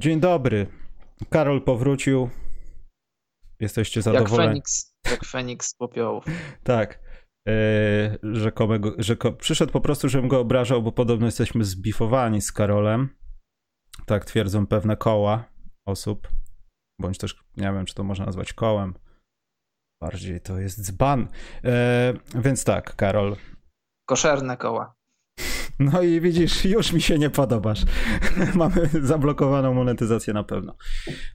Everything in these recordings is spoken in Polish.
Dzień dobry. Karol powrócił. Jesteście zadowoleni? Jak Feniks, jak Feniks z popiołów. tak. Eee, rzekomego, rzeko... Przyszedł po prostu, żebym go obrażał, bo podobno jesteśmy zbifowani z Karolem. Tak twierdzą pewne koła osób. Bądź też, nie wiem, czy to można nazwać kołem. Bardziej to jest dzban. Eee, więc tak, Karol. Koszerne koła. No i widzisz, już mi się nie podobasz. Mamy zablokowaną monetyzację na pewno.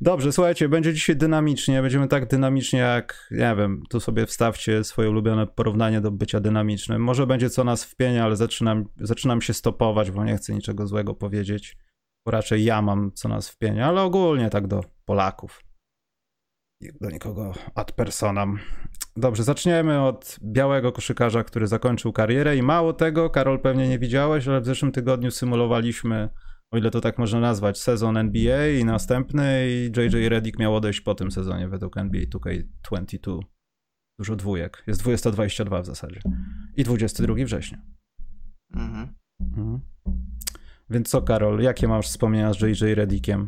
Dobrze, słuchajcie, będzie dzisiaj dynamicznie. Będziemy tak dynamicznie jak, nie wiem, tu sobie wstawcie swoje ulubione porównanie do bycia dynamicznym. Może będzie co nas wpienia, ale zaczynam, zaczynam się stopować, bo nie chcę niczego złego powiedzieć. Bo raczej ja mam co nas wpienia, ale ogólnie tak do Polaków. Do nikogo ad personam. Dobrze, zaczniemy od białego koszykarza, który zakończył karierę i mało tego, Karol pewnie nie widziałeś, ale w zeszłym tygodniu symulowaliśmy, o ile to tak można nazwać, sezon NBA i następny i JJ Redick miał odejść po tym sezonie według NBA 2K22. Dużo dwójek. Jest 222 w zasadzie. I 22 września. Mhm. Mhm. Więc co, Karol, jakie masz wspomnienia z JJ Redickiem?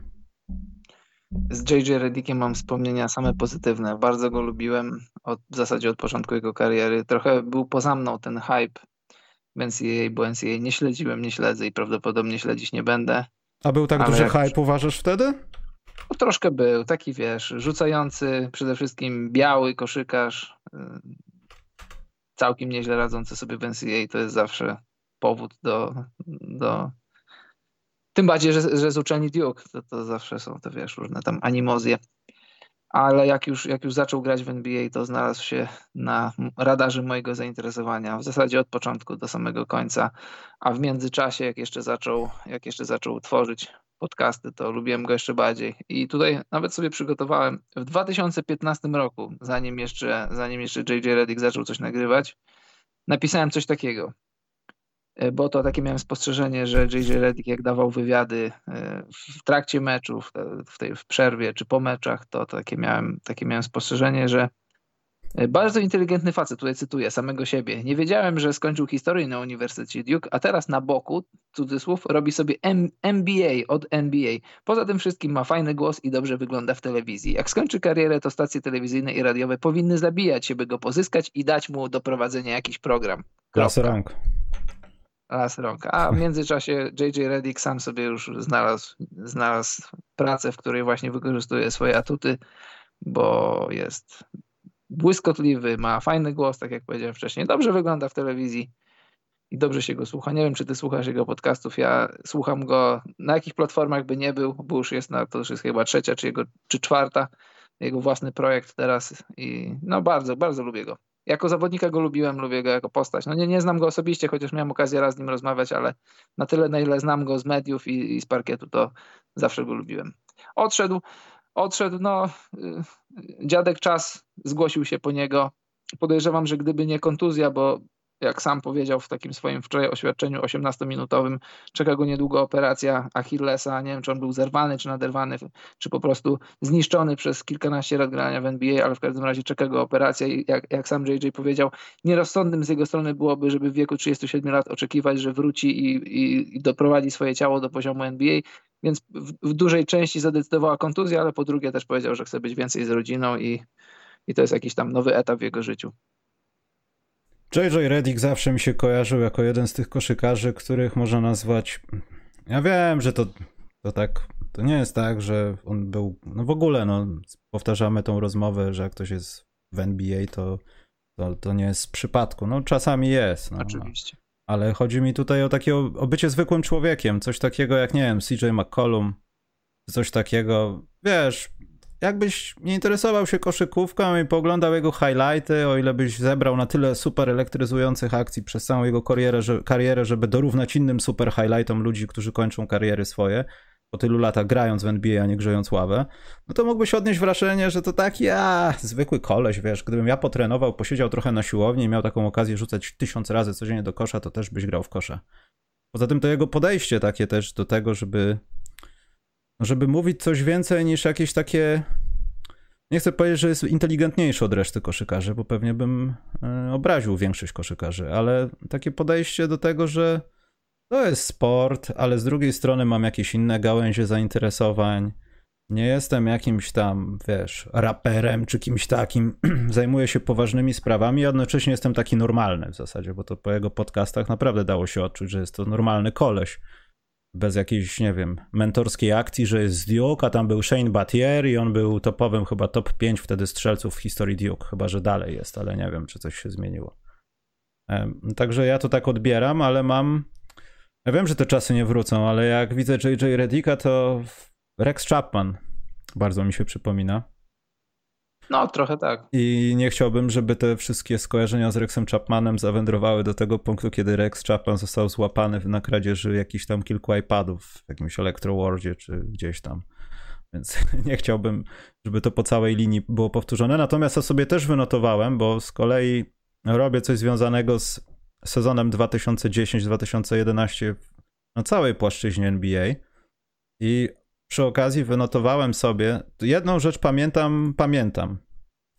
Z JJ Redickiem mam wspomnienia same pozytywne. Bardzo go lubiłem od, w zasadzie od początku jego kariery. Trochę był poza mną ten hype w NCAA, bo NCAA nie śledziłem, nie śledzę i prawdopodobnie śledzić nie będę. A był tak duży jak... hype, uważasz wtedy? No, troszkę był, taki wiesz, rzucający, przede wszystkim biały koszykarz, y, całkiem nieźle radzący sobie w NCAA, to jest zawsze powód do, do tym bardziej, że, że z uczelni Duke, to, to zawsze są te, wiesz, różne tam animozje. Ale jak już, jak już zaczął grać w NBA, to znalazł się na radarze mojego zainteresowania. W zasadzie od początku do samego końca. A w międzyczasie, jak jeszcze zaczął, jak jeszcze zaczął tworzyć podcasty, to lubiłem go jeszcze bardziej. I tutaj nawet sobie przygotowałem w 2015 roku, zanim jeszcze, zanim jeszcze JJ Redick zaczął coś nagrywać, napisałem coś takiego. E, bo to takie miałem spostrzeżenie, że JJ Redick jak dawał wywiady e, w trakcie meczów, w tej w przerwie czy po meczach, to takie miałem, takie miałem spostrzeżenie, że e, bardzo inteligentny facet, tutaj cytuję samego siebie. Nie wiedziałem, że skończył historię na Uniwersytecie Duke, a teraz na boku, cudzysłów, robi sobie M MBA od NBA. Poza tym wszystkim ma fajny głos i dobrze wygląda w telewizji. Jak skończy karierę, to stacje telewizyjne i radiowe powinny zabijać się, by go pozyskać i dać mu do prowadzenia jakiś program. Klas rąk raz rąk. A w międzyczasie JJ Reddick sam sobie już znalazł, znalazł pracę, w której właśnie wykorzystuje swoje atuty, bo jest błyskotliwy, ma fajny głos, tak jak powiedziałem wcześniej, dobrze wygląda w telewizji i dobrze się go słucha. Nie wiem, czy ty słuchasz jego podcastów, ja słucham go na jakich platformach by nie był, bo już jest na, to już jest chyba trzecia, czy, jego, czy czwarta, jego własny projekt teraz i no bardzo, bardzo lubię go jako zawodnika go lubiłem, lubię go jako postać. No nie, nie znam go osobiście, chociaż miałem okazję raz z nim rozmawiać, ale na tyle, na ile znam go z mediów i, i z parkietu, to zawsze go lubiłem. Odszedł, odszedł, no y, dziadek czas zgłosił się po niego. Podejrzewam, że gdyby nie kontuzja, bo jak sam powiedział w takim swoim wczoraj oświadczeniu 18-minutowym, czeka go niedługo operacja Achillesa. Nie wiem, czy on był zerwany, czy naderwany, czy po prostu zniszczony przez kilkanaście lat grania w NBA, ale w każdym razie czeka go operacja i jak, jak sam JJ powiedział, nierozsądnym z jego strony byłoby, żeby w wieku 37 lat oczekiwać, że wróci i, i, i doprowadzi swoje ciało do poziomu NBA, więc w, w dużej części zadecydowała kontuzja, ale po drugie też powiedział, że chce być więcej z rodziną i, i to jest jakiś tam nowy etap w jego życiu. JJ Reddick zawsze mi się kojarzył jako jeden z tych koszykarzy, których można nazwać. Ja wiem, że to, to tak. To nie jest tak, że on był. No w ogóle, no, powtarzamy tą rozmowę, że jak ktoś jest w NBA, to, to, to nie jest z przypadku. No czasami jest. No, Oczywiście. Ale chodzi mi tutaj o takie o, o bycie zwykłym człowiekiem. Coś takiego jak, nie wiem, CJ McCollum, coś takiego. Wiesz, jakbyś nie interesował się koszykówką i poglądał jego highlighty, o ile byś zebrał na tyle super elektryzujących akcji przez całą jego karierę, że, karierę żeby dorównać innym super highlightom ludzi, którzy kończą kariery swoje, po tylu latach grając w NBA, a nie grzejąc ławę, no to mógłbyś odnieść wrażenie, że to taki, a, zwykły koleś, wiesz, gdybym ja potrenował, posiedział trochę na siłowni i miał taką okazję rzucać tysiąc razy codziennie do kosza, to też byś grał w kosza. Poza tym to jego podejście takie też do tego, żeby żeby mówić coś więcej niż jakieś takie. Nie chcę powiedzieć, że jest inteligentniejszy od reszty koszykarzy, bo pewnie bym e, obraził większość koszykarzy, ale takie podejście do tego, że to jest sport, ale z drugiej strony mam jakieś inne gałęzie zainteresowań. Nie jestem jakimś tam, wiesz, raperem czy kimś takim. Zajmuję się poważnymi sprawami, a jednocześnie jestem taki normalny w zasadzie, bo to po jego podcastach naprawdę dało się odczuć, że jest to normalny koleś. Bez jakiejś, nie wiem, mentorskiej akcji, że jest Duke, a tam był Shane Battier i on był topowym, chyba top 5 wtedy strzelców w historii Duke. Chyba, że dalej jest, ale nie wiem, czy coś się zmieniło. Także ja to tak odbieram, ale mam. Ja wiem, że te czasy nie wrócą, ale jak widzę JJ Redika, to Rex Chapman bardzo mi się przypomina. No, trochę tak. I nie chciałbym, żeby te wszystkie skojarzenia z Rexem Chapmanem zawędrowały do tego punktu, kiedy Rex Chapman został złapany na kradzieży jakichś tam kilku iPadów w jakimś Electrowordzie czy gdzieś tam. Więc nie chciałbym, żeby to po całej linii było powtórzone. Natomiast to sobie też wynotowałem, bo z kolei robię coś związanego z sezonem 2010-2011 na całej płaszczyźnie NBA. I przy okazji wynotowałem sobie, jedną rzecz pamiętam, pamiętam.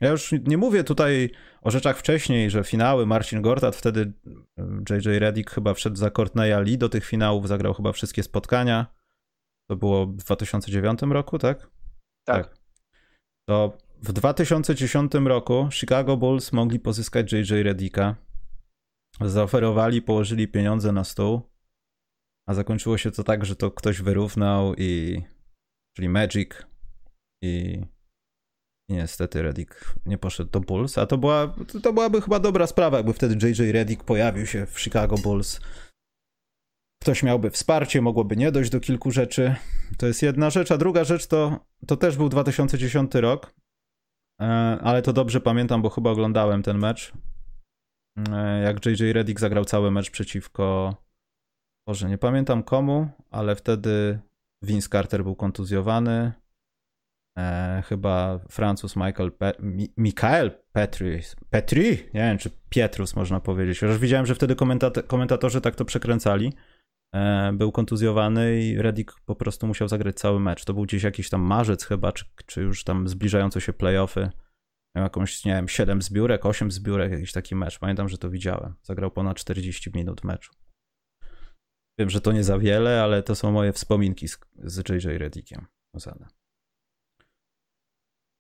Ja już nie mówię tutaj o rzeczach wcześniej, że finały Marcin Gortat, wtedy JJ Redick chyba wszedł za Courtneya Lee do tych finałów, zagrał chyba wszystkie spotkania. To było w 2009 roku, tak? Tak. tak. To w 2010 roku Chicago Bulls mogli pozyskać JJ Redicka. Zaoferowali, położyli pieniądze na stół, a zakończyło się to tak, że to ktoś wyrównał i czyli Magic i, niestety Reddick nie poszedł do Bulls, a to, była, to byłaby chyba dobra sprawa, jakby wtedy JJ Reddick pojawił się w Chicago Bulls. Ktoś miałby wsparcie, mogłoby nie dojść do kilku rzeczy. To jest jedna rzecz, a druga rzecz to, to też był 2010 rok, e, ale to dobrze pamiętam, bo chyba oglądałem ten mecz. E, jak JJ Reddick zagrał cały mecz przeciwko. Boże, nie pamiętam komu, ale wtedy Vince Carter był kontuzjowany. E, chyba Francuz Michael Pe Mi Michael Petri, nie wiem czy Pietrus można powiedzieć. Już widziałem, że wtedy komentatorzy tak to przekręcali. E, był kontuzjowany i Reddick po prostu musiał zagrać cały mecz. To był gdzieś jakiś tam marzec chyba, czy, czy już tam zbliżające się playoffy. Miał jakąś, nie wiem, 7 zbiórek, 8 zbiórek, jakiś taki mecz. Pamiętam, że to widziałem. Zagrał ponad 40 minut meczu. Wiem, że to nie za wiele, ale to są moje wspominki z, z JJ Reddickiem związane.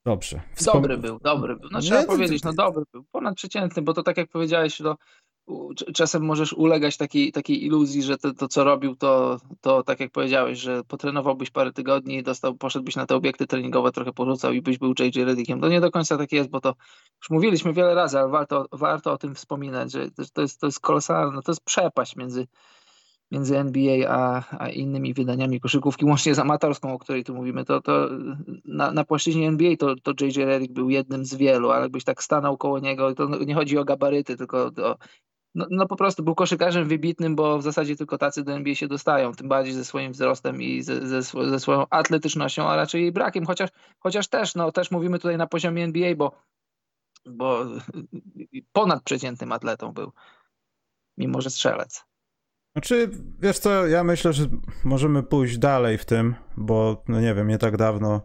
Dobrze. Wspom... Dobry był, dobry był. No trzeba nie, powiedzieć, no dobry był. Ponadprzeciętny, bo to tak jak powiedziałeś, no, czasem możesz ulegać takiej, takiej iluzji, że to, to co robił, to, to tak jak powiedziałeś, że potrenowałbyś parę tygodni, dostał, poszedłbyś na te obiekty treningowe, trochę porzucał i byś był JJ Reddickiem. To nie do końca tak jest, bo to już mówiliśmy wiele razy, ale warto, warto o tym wspominać, że to jest, to jest kolosalne, to jest przepaść między między NBA a, a innymi wydaniami koszykówki, łącznie z amatorską, o której tu mówimy, to, to na, na płaszczyźnie NBA to, to JJ Redick był jednym z wielu, ale jakbyś tak stanął koło niego, to nie chodzi o gabaryty, tylko o, no, no, po prostu był koszykarzem wybitnym, bo w zasadzie tylko tacy do NBA się dostają, tym bardziej ze swoim wzrostem i ze, ze, ze swoją atletycznością, a raczej jej brakiem, chociaż, chociaż też, no też mówimy tutaj na poziomie NBA, bo, bo ponadprzeciętnym atletą był, mimo że strzelec. Znaczy, wiesz co, ja myślę, że możemy pójść dalej w tym, bo no nie wiem, nie tak dawno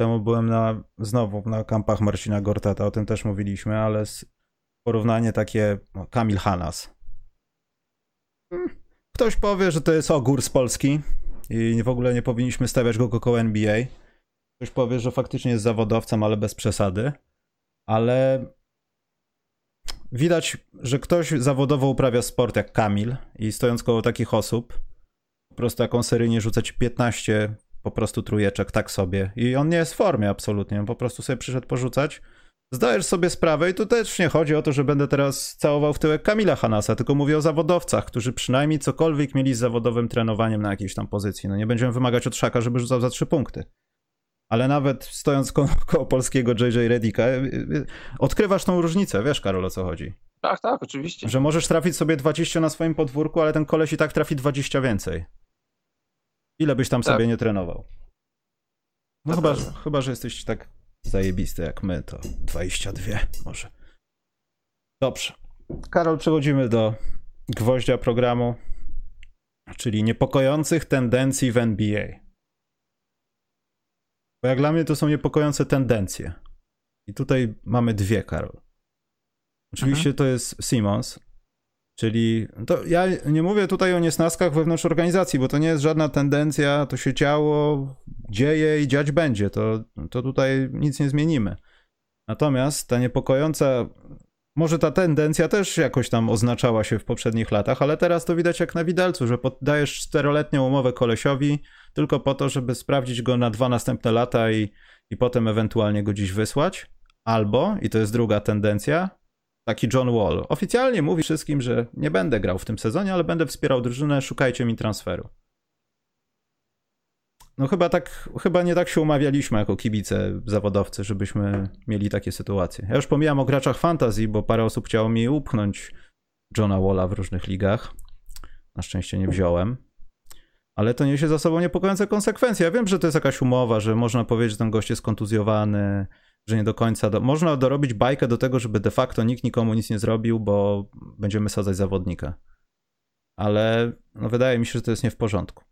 temu byłem na, znowu na kampach Marcina Gortata, o tym też mówiliśmy, ale porównanie takie no, Kamil Hanas. Hmm, ktoś powie, że to jest ogór z Polski i w ogóle nie powinniśmy stawiać go koło NBA. Ktoś powie, że faktycznie jest zawodowcem, ale bez przesady. Ale widać, że ktoś zawodowo uprawia sport jak Kamil i stojąc koło takich osób, po prostu jaką seryjnie rzucać 15 po prostu trujeczek tak sobie i on nie jest w formie absolutnie, on po prostu sobie przyszedł porzucać. Zdajesz sobie sprawę i tu też nie chodzi o to, że będę teraz całował w tyłek Kamila Hanasa, tylko mówię o zawodowcach, którzy przynajmniej cokolwiek mieli z zawodowym trenowaniem na jakiejś tam pozycji. No nie będziemy wymagać od Szaka, żeby rzucał za trzy punkty ale nawet stojąc ko koło polskiego JJ Redika, y, y, odkrywasz tą różnicę, wiesz Karol o co chodzi. Tak, tak, oczywiście. Że możesz trafić sobie 20 na swoim podwórku, ale ten koleś i tak trafi 20 więcej. Ile byś tam tak. sobie nie trenował. No chyba, że, chyba, że jesteś tak zajebisty jak my, to 22 może. Dobrze. Karol, przechodzimy do gwoździa programu, czyli niepokojących tendencji w NBA. Bo jak dla mnie to są niepokojące tendencje. I tutaj mamy dwie, Karol. Oczywiście Aha. To jest Simons, Czyli to ja nie mówię tutaj o niesnaskach wewnątrz organizacji, bo to nie jest żadna tendencja, to się działo, dzieje i dziać będzie. To, to tutaj nic nie zmienimy. Natomiast ta niepokojąca, może ta tendencja też jakoś tam oznaczała się w poprzednich latach, ale teraz to widać jak na widelcu, że dajesz czteroletnią umowę kolesiowi tylko po to, żeby sprawdzić go na dwa następne lata i, i potem ewentualnie go dziś wysłać. Albo, i to jest druga tendencja, taki John Wall. Oficjalnie mówi wszystkim, że nie będę grał w tym sezonie, ale będę wspierał drużynę, szukajcie mi transferu. No chyba tak, chyba nie tak się umawialiśmy jako kibice, zawodowcy, żebyśmy mieli takie sytuacje. Ja już pomijam o graczach fantasy, bo parę osób chciało mi upchnąć Johna Walla w różnych ligach. Na szczęście nie wziąłem. Ale to niesie za sobą niepokojące konsekwencje. Ja wiem, że to jest jakaś umowa, że można powiedzieć, że ten gość jest kontuzjowany, że nie do końca. Do... Można dorobić bajkę do tego, żeby de facto nikt nikomu nic nie zrobił, bo będziemy sadzać zawodnika. Ale no, wydaje mi się, że to jest nie w porządku.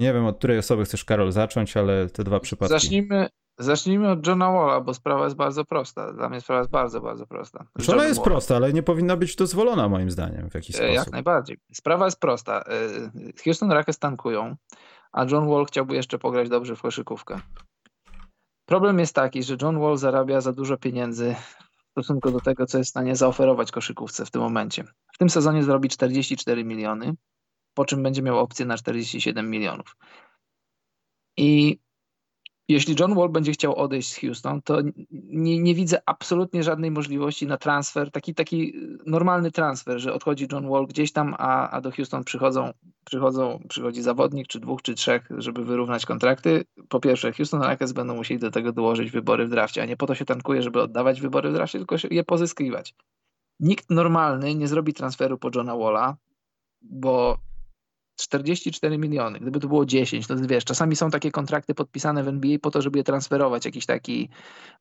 Nie wiem, od której osoby chcesz, Karol, zacząć, ale te dwa przypadki. Zacznijmy, zacznijmy od Johna Walla, bo sprawa jest bardzo prosta. Dla mnie sprawa jest bardzo, bardzo prosta. Znaczy ona jest prosta, ale nie powinna być dozwolona moim zdaniem w jakiś e, sposób. Jak najbardziej. Sprawa jest prosta. E, Houston Rockets tankują, a John Wall chciałby jeszcze pograć dobrze w koszykówkę. Problem jest taki, że John Wall zarabia za dużo pieniędzy w stosunku do tego, co jest w stanie zaoferować koszykówce w tym momencie. W tym sezonie zrobi 44 miliony, po czym będzie miał opcję na 47 milionów. I jeśli John Wall będzie chciał odejść z Houston, to nie, nie, widzę absolutnie żadnej możliwości na transfer, taki, taki normalny transfer, że odchodzi John Wall gdzieś tam, a, a do Houston przychodzą, przychodzą, przychodzi zawodnik, czy dwóch, czy trzech, żeby wyrównać kontrakty. Po pierwsze, Houston Rockets będą musieli do tego dołożyć wybory w drafcie, a nie po to się tankuje, żeby oddawać wybory w drafcie, tylko je pozyskiwać. Nikt normalny nie zrobi transferu po Johna Walla, bo 44 miliony. Gdyby to było 10, to wiesz, czasami są takie kontrakty podpisane w NBA po to, żeby je transferować. Jakiś taki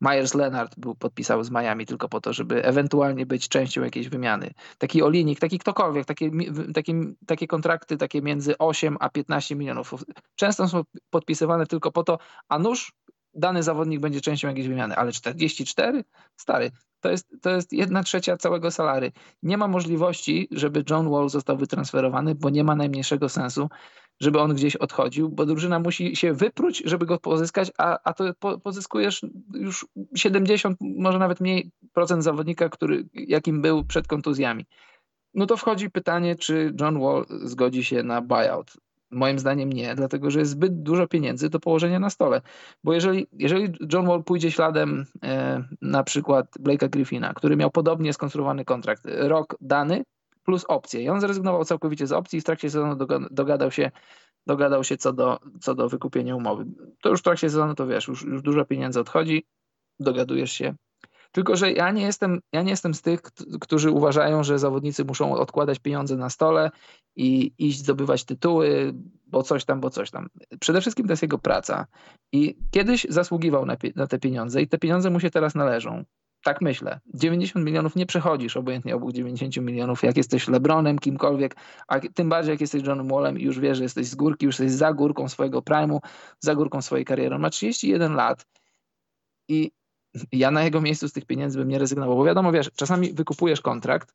Myers Leonard był podpisał z Miami tylko po to, żeby ewentualnie być częścią jakiejś wymiany. Taki Olinik, taki ktokolwiek, takie, takie, takie kontrakty takie między 8 a 15 milionów. Często są podpisywane tylko po to, a nuż dany zawodnik będzie częścią jakiejś wymiany, ale 44? Stary, to jest, to jest jedna trzecia całego salary. Nie ma możliwości, żeby John Wall został wytransferowany, bo nie ma najmniejszego sensu, żeby on gdzieś odchodził, bo drużyna musi się wypróć, żeby go pozyskać, a, a to po, pozyskujesz już 70, może nawet mniej procent zawodnika, który, jakim był przed kontuzjami. No to wchodzi pytanie, czy John Wall zgodzi się na buyout. Moim zdaniem nie, dlatego że jest zbyt dużo pieniędzy do położenia na stole. Bo jeżeli, jeżeli John Wall pójdzie śladem e, na przykład Blake'a Griffina, który miał podobnie skonstruowany kontrakt, rok dany plus opcje i on zrezygnował całkowicie z opcji i w trakcie sezonu dogadał się, dogadał się co, do, co do wykupienia umowy. To już w trakcie sezonu to wiesz, już, już dużo pieniędzy odchodzi, dogadujesz się, tylko, że ja nie jestem, ja nie jestem z tych, którzy uważają, że zawodnicy muszą odkładać pieniądze na stole i iść zdobywać tytuły, bo coś tam, bo coś tam. Przede wszystkim to jest jego praca. I kiedyś zasługiwał na, na te pieniądze i te pieniądze mu się teraz należą. Tak myślę. 90 milionów nie przechodzisz obojętnie obok 90 milionów, jak jesteś Lebronem, kimkolwiek, a tym bardziej jak jesteś Johnem Wallem i już wiesz, że jesteś z górki, już jesteś za górką swojego prime'u, za górką swojej kariery. On ma 31 lat i ja na jego miejscu z tych pieniędzy bym nie rezygnował, bo wiadomo, wiesz, czasami wykupujesz kontrakt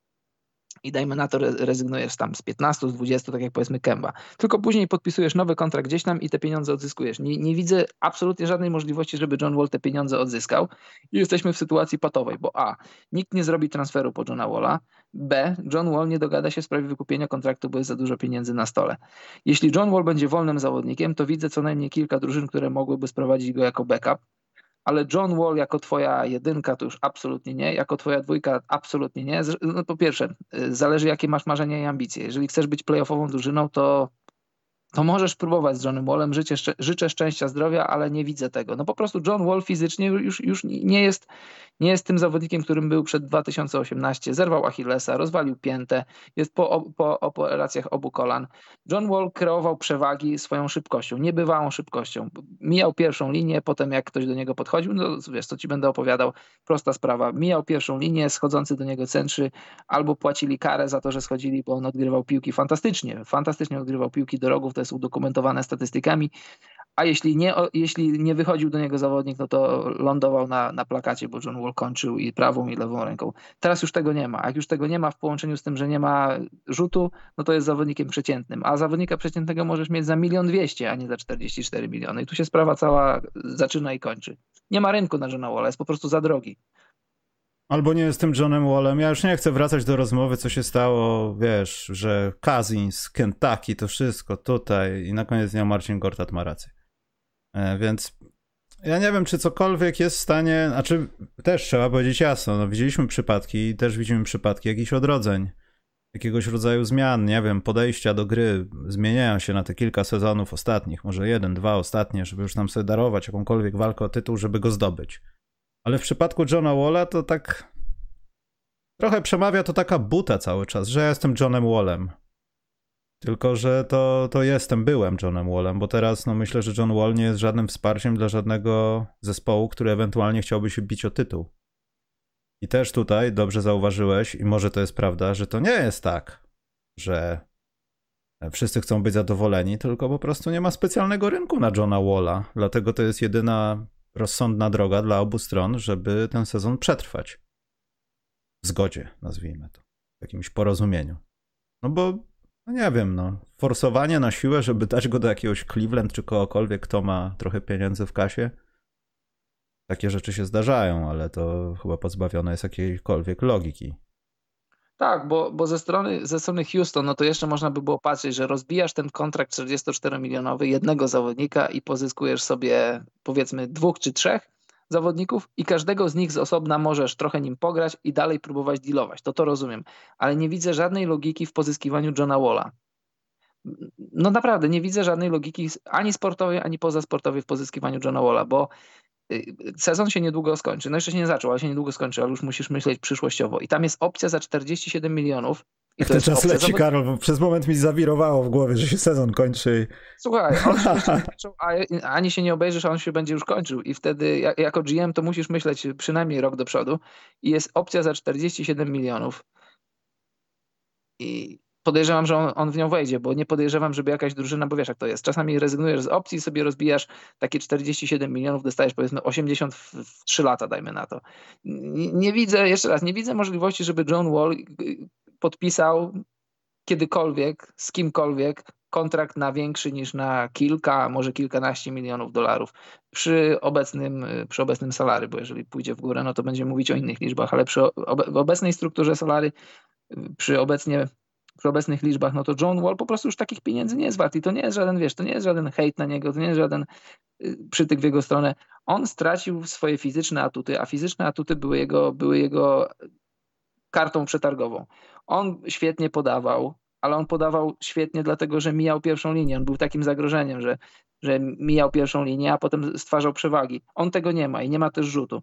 i dajmy na to, rezygnujesz tam z 15, z 20, tak jak powiedzmy Kemba. Tylko później podpisujesz nowy kontrakt gdzieś tam i te pieniądze odzyskujesz. Nie, nie widzę absolutnie żadnej możliwości, żeby John Wall te pieniądze odzyskał i jesteśmy w sytuacji patowej, bo A, nikt nie zrobi transferu po Johna Walla, B, John Wall nie dogada się w sprawie wykupienia kontraktu, bo jest za dużo pieniędzy na stole. Jeśli John Wall będzie wolnym zawodnikiem, to widzę co najmniej kilka drużyn, które mogłyby sprowadzić go jako backup ale John Wall jako twoja jedynka to już absolutnie nie, jako twoja dwójka absolutnie nie. No po pierwsze, y, zależy jakie masz marzenia i ambicje. Jeżeli chcesz być playoffową drużyną, to to możesz próbować z Johnem Wallem. Życzę, życzę szczęścia, zdrowia, ale nie widzę tego. No po prostu John Wall fizycznie już, już nie, jest, nie jest tym zawodnikiem, którym był przed 2018. Zerwał Achillesa, rozwalił piętę, jest po, po operacjach obu kolan. John Wall kreował przewagi swoją szybkością, niebywałą szybkością. Mijał pierwszą linię, potem jak ktoś do niego podchodził, no wiesz, co ci będę opowiadał, prosta sprawa. Mijał pierwszą linię, schodzący do niego centrzy albo płacili karę za to, że schodzili, bo on odgrywał piłki fantastycznie. Fantastycznie odgrywał piłki do rogów, to jest udokumentowane statystykami, a jeśli nie, jeśli nie wychodził do niego zawodnik, no to lądował na, na plakacie, bo John Wall kończył i prawą i lewą ręką. Teraz już tego nie ma. Jak już tego nie ma w połączeniu z tym, że nie ma rzutu, no to jest zawodnikiem przeciętnym. A zawodnika przeciętnego możesz mieć za milion dwieście, a nie za 44 miliony. I tu się sprawa cała zaczyna i kończy. Nie ma rynku na Johna Walla, jest po prostu za drogi. Albo nie jestem Johnem Wallem. Ja już nie chcę wracać do rozmowy, co się stało, wiesz, że Cousins, Kentucky, to wszystko tutaj i na koniec dnia Marcin Gortat ma rację. E, więc ja nie wiem, czy cokolwiek jest w stanie, znaczy też trzeba powiedzieć jasno, no widzieliśmy przypadki i też widzimy przypadki jakichś odrodzeń, jakiegoś rodzaju zmian, nie wiem, podejścia do gry zmieniają się na te kilka sezonów ostatnich, może jeden, dwa ostatnie, żeby już nam sobie darować jakąkolwiek walkę o tytuł, żeby go zdobyć. Ale w przypadku Johna Walla to tak trochę przemawia to taka buta cały czas, że ja jestem Johnem Wallem. Tylko, że to, to jestem, byłem Johnem Wallem, bo teraz no myślę, że John Wall nie jest żadnym wsparciem dla żadnego zespołu, który ewentualnie chciałby się bić o tytuł. I też tutaj dobrze zauważyłeś, i może to jest prawda, że to nie jest tak, że wszyscy chcą być zadowoleni, tylko po prostu nie ma specjalnego rynku na Johna Walla. Dlatego to jest jedyna rozsądna droga dla obu stron, żeby ten sezon przetrwać. W zgodzie, nazwijmy to. W jakimś porozumieniu. No bo no nie wiem, no. Forsowanie na siłę, żeby dać go do jakiegoś Cleveland czy kogokolwiek, kto ma trochę pieniędzy w kasie. Takie rzeczy się zdarzają, ale to chyba pozbawione jest jakiejkolwiek logiki. Tak, bo, bo ze, strony, ze strony Houston, no to jeszcze można by było patrzeć, że rozbijasz ten kontrakt 44-milionowy jednego zawodnika i pozyskujesz sobie powiedzmy dwóch czy trzech zawodników i każdego z nich z osobna możesz trochę nim pograć i dalej próbować dealować. To to rozumiem, ale nie widzę żadnej logiki w pozyskiwaniu Johna Walla. No naprawdę, nie widzę żadnej logiki ani sportowej, ani pozasportowej w pozyskiwaniu Johna Walla, bo y, sezon się niedługo skończy. No jeszcze się nie zaczął, ale się niedługo skończy, ale już musisz myśleć przyszłościowo. I tam jest opcja za 47 milionów i ten czas leci, zawod... Karol, bo przez moment mi zawirowało w głowie, że się sezon kończy. Słuchaj, on się ani się nie obejrzysz, a on się będzie już kończył i wtedy jako GM to musisz myśleć przynajmniej rok do przodu i jest opcja za 47 milionów i podejrzewam, że on, on, w nią wejdzie, bo nie podejrzewam, żeby jakaś drużyna, bo wiesz jak to jest, czasami rezygnujesz z opcji, sobie rozbijasz takie 47 milionów, dostajesz powiedzmy 80 w 3 lata, dajmy na to. Nie, nie widzę, jeszcze raz, nie widzę możliwości, żeby John Wall podpisał kiedykolwiek z kimkolwiek kontrakt na większy niż na kilka, może kilkanaście milionów dolarów przy obecnym, przy obecnym salary, bo jeżeli pójdzie w górę, no to będziemy mówić o innych liczbach, ale przy w obecnej strukturze salary, przy obecnie przy obecnych liczbach, no to John Wall po prostu już takich pieniędzy nie jest wart i to nie jest żaden, wiesz, to nie jest żaden hejt na niego, to nie jest żaden y, przytyk w jego stronę. On stracił swoje fizyczne atuty, a fizyczne atuty były jego, były jego kartą przetargową. On świetnie podawał, ale on podawał świetnie dlatego, że mijał pierwszą linię. On był takim zagrożeniem, że, że mijał pierwszą linię, a potem stwarzał przewagi. On tego nie ma i nie ma też rzutu.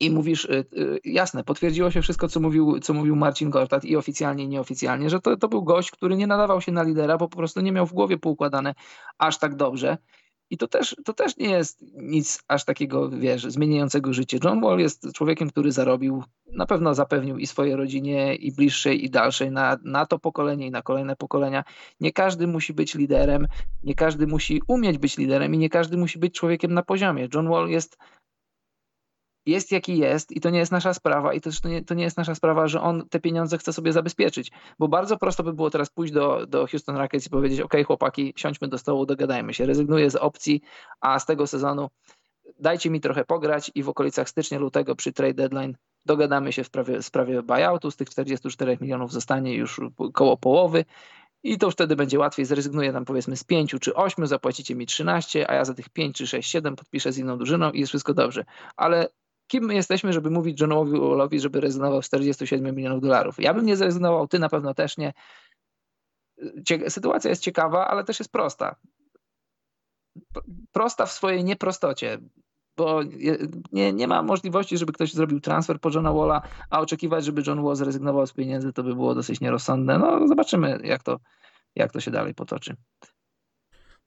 I mówisz, y, y, jasne, potwierdziło się wszystko, co mówił, co mówił Marcin Gortat i oficjalnie, i nieoficjalnie, że to, to był gość, który nie nadawał się na lidera, bo po prostu nie miał w głowie poukładane aż tak dobrze. I to też, to też nie jest nic aż takiego, wiesz, zmieniającego życie. John Wall jest człowiekiem, który zarobił, na pewno zapewnił i swojej rodzinie, i bliższej, i dalszej, na, na to pokolenie i na kolejne pokolenia. Nie każdy musi być liderem, nie każdy musi umieć być liderem i nie każdy musi być człowiekiem na poziomie. John Wall jest jest jaki jest i to nie jest nasza sprawa i to nie, to nie jest nasza sprawa, że on te pieniądze chce sobie zabezpieczyć, bo bardzo prosto by było teraz pójść do, do Houston Rockets i powiedzieć, ok chłopaki, siądźmy do stołu, dogadajmy się, rezygnuję z opcji, a z tego sezonu dajcie mi trochę pograć i w okolicach stycznia, lutego przy trade deadline dogadamy się w sprawie, w sprawie buyoutu, z tych 44 milionów zostanie już koło połowy i to wtedy będzie łatwiej, zrezygnuję tam powiedzmy z 5 czy 8, zapłacicie mi 13, a ja za tych 5 czy 6, 7 podpiszę z inną drużyną i jest wszystko dobrze. Ale kim my jesteśmy, żeby mówić Johnowi Wallowi, żeby rezygnował z 47 milionów dolarów. Ja bym nie zrezygnował, ty na pewno też nie. Sytuacja jest ciekawa, ale też jest prosta. Prosta w swojej nieprostocie, bo nie, nie ma możliwości, żeby ktoś zrobił transfer po Johna Walla, a oczekiwać, żeby John Wall zrezygnował z pieniędzy, to by było dosyć nierozsądne. No zobaczymy, jak to, jak to się dalej potoczy.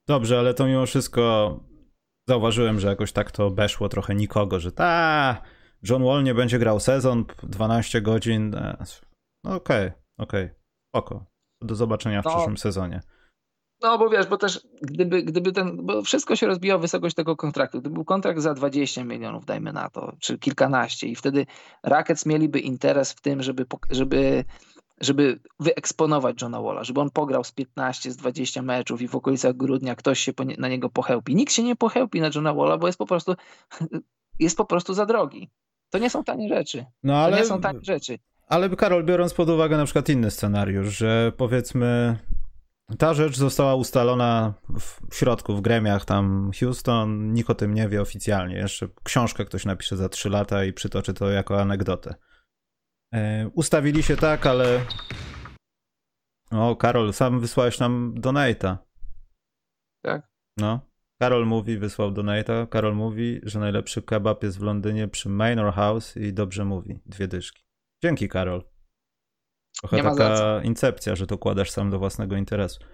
Dobrze, ale to mimo wszystko zauważyłem, że jakoś tak to obeszło trochę nikogo, że ta John Wall nie będzie grał sezon, 12 godzin. E, no okej, okay, okej, okay, spoko. Do zobaczenia w no, przyszłym sezonie. No bo wiesz, bo też gdyby, gdyby ten, bo wszystko się rozbija o wysokość tego kontraktu. Gdyby był kontrakt za 20 milionów, dajmy na to, czy kilkanaście i wtedy Rackets mieliby interes w tym, żeby, żeby, żeby wyeksponować Johna Walla, żeby on pograł z 15, z 20 meczów i w okolicach grudnia ktoś się na niego pochełpi. Nikt się nie pochełpi na Johna Walla, bo jest po prostu, jest po prostu za drogi. To nie są tanie rzeczy. No ale... To nie są tanie rzeczy. Ale Karol, biorąc pod uwagę na przykład inny scenariusz, że powiedzmy ta rzecz została ustalona w środku, w gremiach tam Houston, nikt o tym nie wie oficjalnie. Jeszcze książkę ktoś napisze za 3 lata i przytoczy to jako anegdotę. E, ustawili się tak, ale... O, Karol, sam wysłałeś nam donata. Tak? No. Karol mówi, wysłał donata. Karol mówi, że najlepszy kebab jest w Londynie przy Manor House i dobrze mówi. Dwie dyszki. Dzięki, Karol. Trochę taka incepcja, że to kładasz sam do własnego interesu.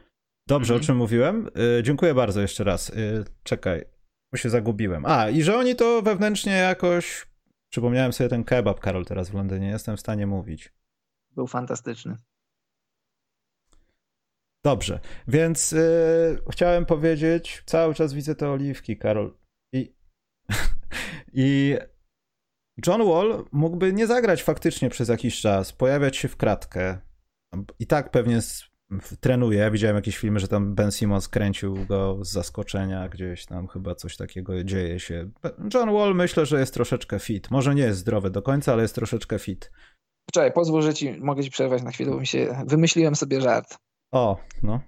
Dobrze, mhm. o czym mówiłem? Yy, dziękuję bardzo jeszcze raz. Yy, czekaj, bo się zagubiłem. A, i że oni to wewnętrznie jakoś. Przypomniałem sobie ten kebab, Karol, teraz w Londynie. Jestem w stanie mówić. Był fantastyczny. Dobrze, więc yy, chciałem powiedzieć, cały czas widzę te oliwki, Karol. I, I John Wall mógłby nie zagrać faktycznie przez jakiś czas, pojawiać się w kratkę. I tak pewnie z, trenuje. Widziałem jakieś filmy, że tam Ben Simmons kręcił go z zaskoczenia, gdzieś tam chyba coś takiego dzieje się. John Wall myślę, że jest troszeczkę fit. Może nie jest zdrowy do końca, ale jest troszeczkę fit. Czekaj, pozwól, że ci mogę ci przerwać na chwilę, bo mi się wymyśliłem sobie żart. O, no.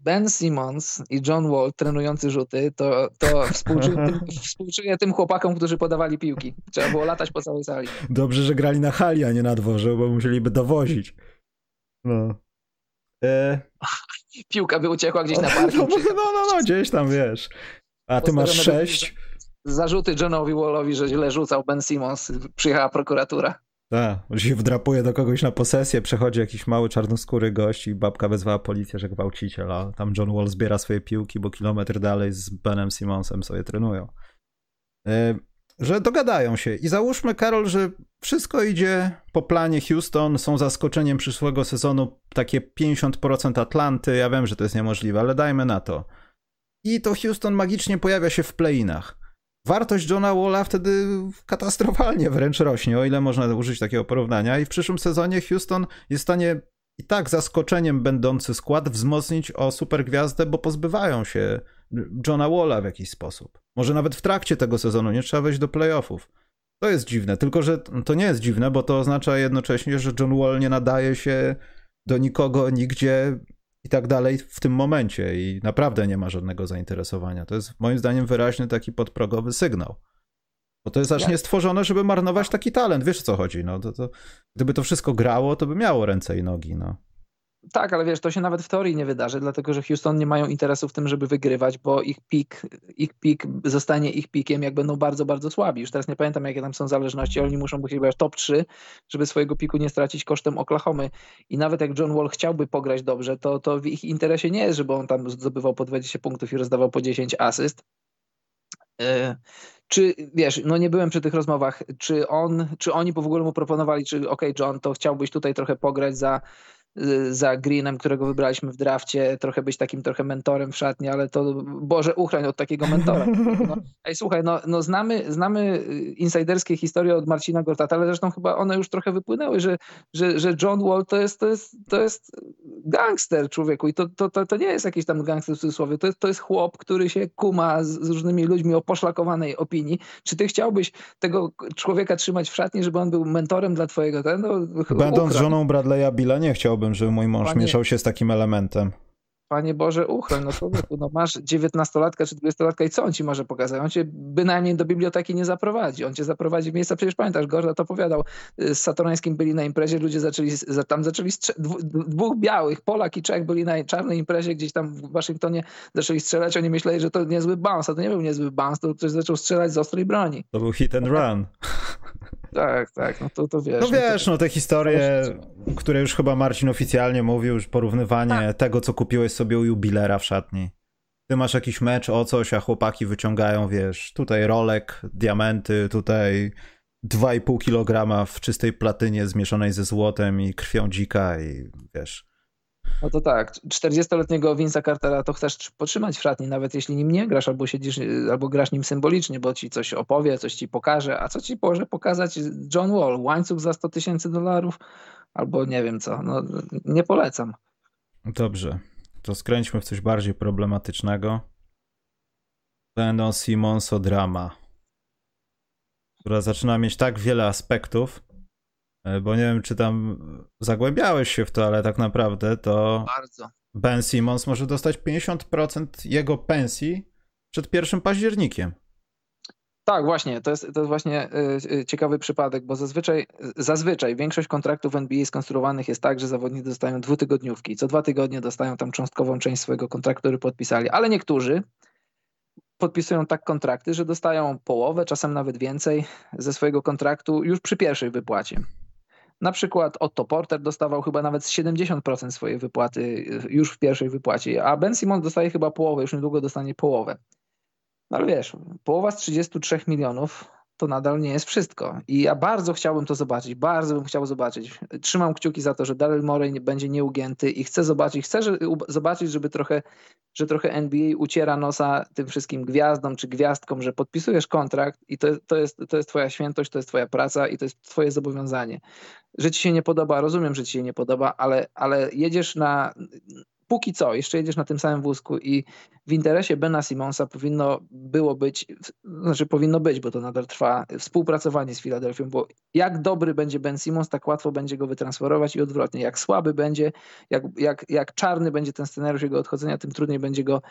Ben Simmons i John Wall trenujący rzuty, to, to współczuję, tym, współczuję tym chłopakom, którzy podawali piłki. Trzeba było latać po całej sali. Dobrze, że grali na hali, a nie na dworze, bo musieliby dowozić. No. E... Piłka by uciekła gdzieś na parking. No, no, no, no, gdzieś tam, wiesz. A ty masz sześć. Zarzuty Johnowi Wallowi, że źle rzucał Ben Simmons. Przyjechała prokuratura. Tak, że się wdrapuje do kogoś na posesję, przechodzi jakiś mały czarnoskóry gość i babka wezwała policję, że gwałciciel, a tam John Wall zbiera swoje piłki, bo kilometr dalej z Benem Simmonsem sobie trenują. Że dogadają się i załóżmy, Karol, że wszystko idzie po planie Houston, są zaskoczeniem przyszłego sezonu takie 50% Atlanty, ja wiem, że to jest niemożliwe, ale dajmy na to. I to Houston magicznie pojawia się w playinach wartość Johna Walla wtedy katastrofalnie wręcz rośnie, o ile można użyć takiego porównania. I w przyszłym sezonie Houston jest w stanie i tak zaskoczeniem będący skład wzmocnić o supergwiazdę, bo pozbywają się Johna Walla w jakiś sposób. Może nawet w trakcie tego sezonu nie trzeba wejść do playoffów. To jest dziwne, tylko że to nie jest dziwne, bo to oznacza jednocześnie, że John Wall nie nadaje się do nikogo, nigdzie i tak dalej w tym momencie i naprawdę nie ma żadnego zainteresowania. To jest moim zdaniem wyraźny taki podprogowy sygnał. Bo to jest aż nie stworzone, żeby marnować taki talent. Wiesz o co chodzi? No, to, to, gdyby to wszystko grało, to by miało ręce i nogi. No. Tak, ale wiesz, to się nawet w teorii nie wydarzy, dlatego że Houston nie mają interesu w tym, żeby wygrywać, bo ich pik, ich pik zostanie ich pikiem, jak będą bardzo, bardzo słabi. Już teraz nie pamiętam, jakie tam są zależności, ale oni muszą być chyba top 3, żeby swojego piku nie stracić kosztem Oklahomy. I nawet jak John Wall chciałby pograć dobrze, to, to w ich interesie nie jest, żeby on tam zdobywał po 20 punktów i rozdawał po 10 asyst. E, czy wiesz, no nie byłem przy tych rozmowach, czy on, czy oni w ogóle mu proponowali, czy ok, John, to chciałbyś tutaj trochę pograć za za Greenem, którego wybraliśmy w drafcie, trochę być takim trochę mentorem w szatni, ale to Boże uchrań od takiego mentora. No, ej, słuchaj, no, no znamy, znamy insiderskie historie od Marcina Gortata, ale zresztą chyba one już trochę wypłynęły, że, że, że John Wall to jest, to jest, to jest gangster człowieku i to, to, to, to nie jest jakiś tam gangster w cudzysłowie, to jest, to jest chłop, który się kuma z, z różnymi ludźmi o poszlakowanej opinii. Czy ty chciałbyś tego człowieka trzymać w szatni, żeby on był mentorem dla twojego? Ten, no, Będąc żoną Bradley'a Billa nie chciałbym chciałbym, żeby mój mąż Panie... mieszał się z takim elementem. Panie Boże, uchroń, no człowieku, no masz dziewiętnastolatka czy dwudziestolatka i co on ci może pokazać? On cię bynajmniej do biblioteki nie zaprowadzi. On cię zaprowadzi w miejsca, przecież pamiętasz, Gorda to opowiadał, y, z Satorańskim byli na imprezie, ludzie zaczęli, tam zaczęli, dwóch białych, Polak i Czech byli na czarnej imprezie gdzieś tam w Waszyngtonie, zaczęli strzelać, oni myśleli, że to niezły bounce, a to nie był niezły bounce, to ktoś zaczął strzelać z ostrej broni. To był hit and run. Tak, tak, no to, to wiesz. No wiesz, no, to... no te historie, które już chyba Marcin oficjalnie mówił, już porównywanie tak. tego, co kupiłeś sobie u jubilera w szatni. Ty masz jakiś mecz o coś, a chłopaki wyciągają, wiesz, tutaj rolek, diamenty, tutaj 2,5 kg w czystej platynie zmieszonej ze złotem i krwią dzika i wiesz. No to tak, 40-letniego Vince'a Cartera to chcesz potrzymać w szatni, nawet jeśli nim nie grasz, albo siedzisz, albo grasz nim symbolicznie, bo ci coś opowie, coś ci pokaże, a co ci może pokazać John Wall? Łańcuch za 100 tysięcy dolarów? Albo nie wiem co, no nie polecam. Dobrze, to skręćmy w coś bardziej problematycznego. Będą Simonso drama, która zaczyna mieć tak wiele aspektów, bo nie wiem, czy tam zagłębiałeś się w to, ale tak naprawdę to Bardzo. Ben Simmons może dostać 50% jego pensji przed 1 październikiem. Tak, właśnie. To jest, to jest właśnie y, ciekawy przypadek, bo zazwyczaj, zazwyczaj większość kontraktów NBA skonstruowanych jest tak, że zawodnicy dostają dwutygodniówki. Co dwa tygodnie dostają tam cząstkową część swojego kontraktu, który podpisali, ale niektórzy podpisują tak kontrakty, że dostają połowę, czasem nawet więcej ze swojego kontraktu już przy pierwszej wypłacie. Na przykład Otto Porter dostawał chyba nawet 70% swojej wypłaty już w pierwszej wypłacie, a Ben Simmons dostaje chyba połowę, już niedługo dostanie połowę. No ale wiesz, połowa z 33 milionów to nadal nie jest wszystko. I ja bardzo chciałbym to zobaczyć, bardzo bym chciał zobaczyć. Trzymam kciuki za to, że Daryl Morey nie będzie nieugięty i chcę zobaczyć, chcę że, zobaczyć, żeby trochę, że trochę NBA uciera nosa tym wszystkim gwiazdom czy gwiazdkom, że podpisujesz kontrakt i to, to, jest, to jest twoja świętość, to jest twoja praca i to jest twoje zobowiązanie. Że ci się nie podoba, rozumiem, że ci się nie podoba, ale, ale jedziesz na, póki co jeszcze jedziesz na tym samym wózku i w interesie Bena Simonsa powinno było być, znaczy powinno być, bo to nadal trwa, współpracowanie z Filadelfią, bo jak dobry będzie Ben Simons, tak łatwo będzie go wytransferować i odwrotnie. Jak słaby będzie, jak, jak, jak czarny będzie ten scenariusz jego odchodzenia, tym trudniej będzie go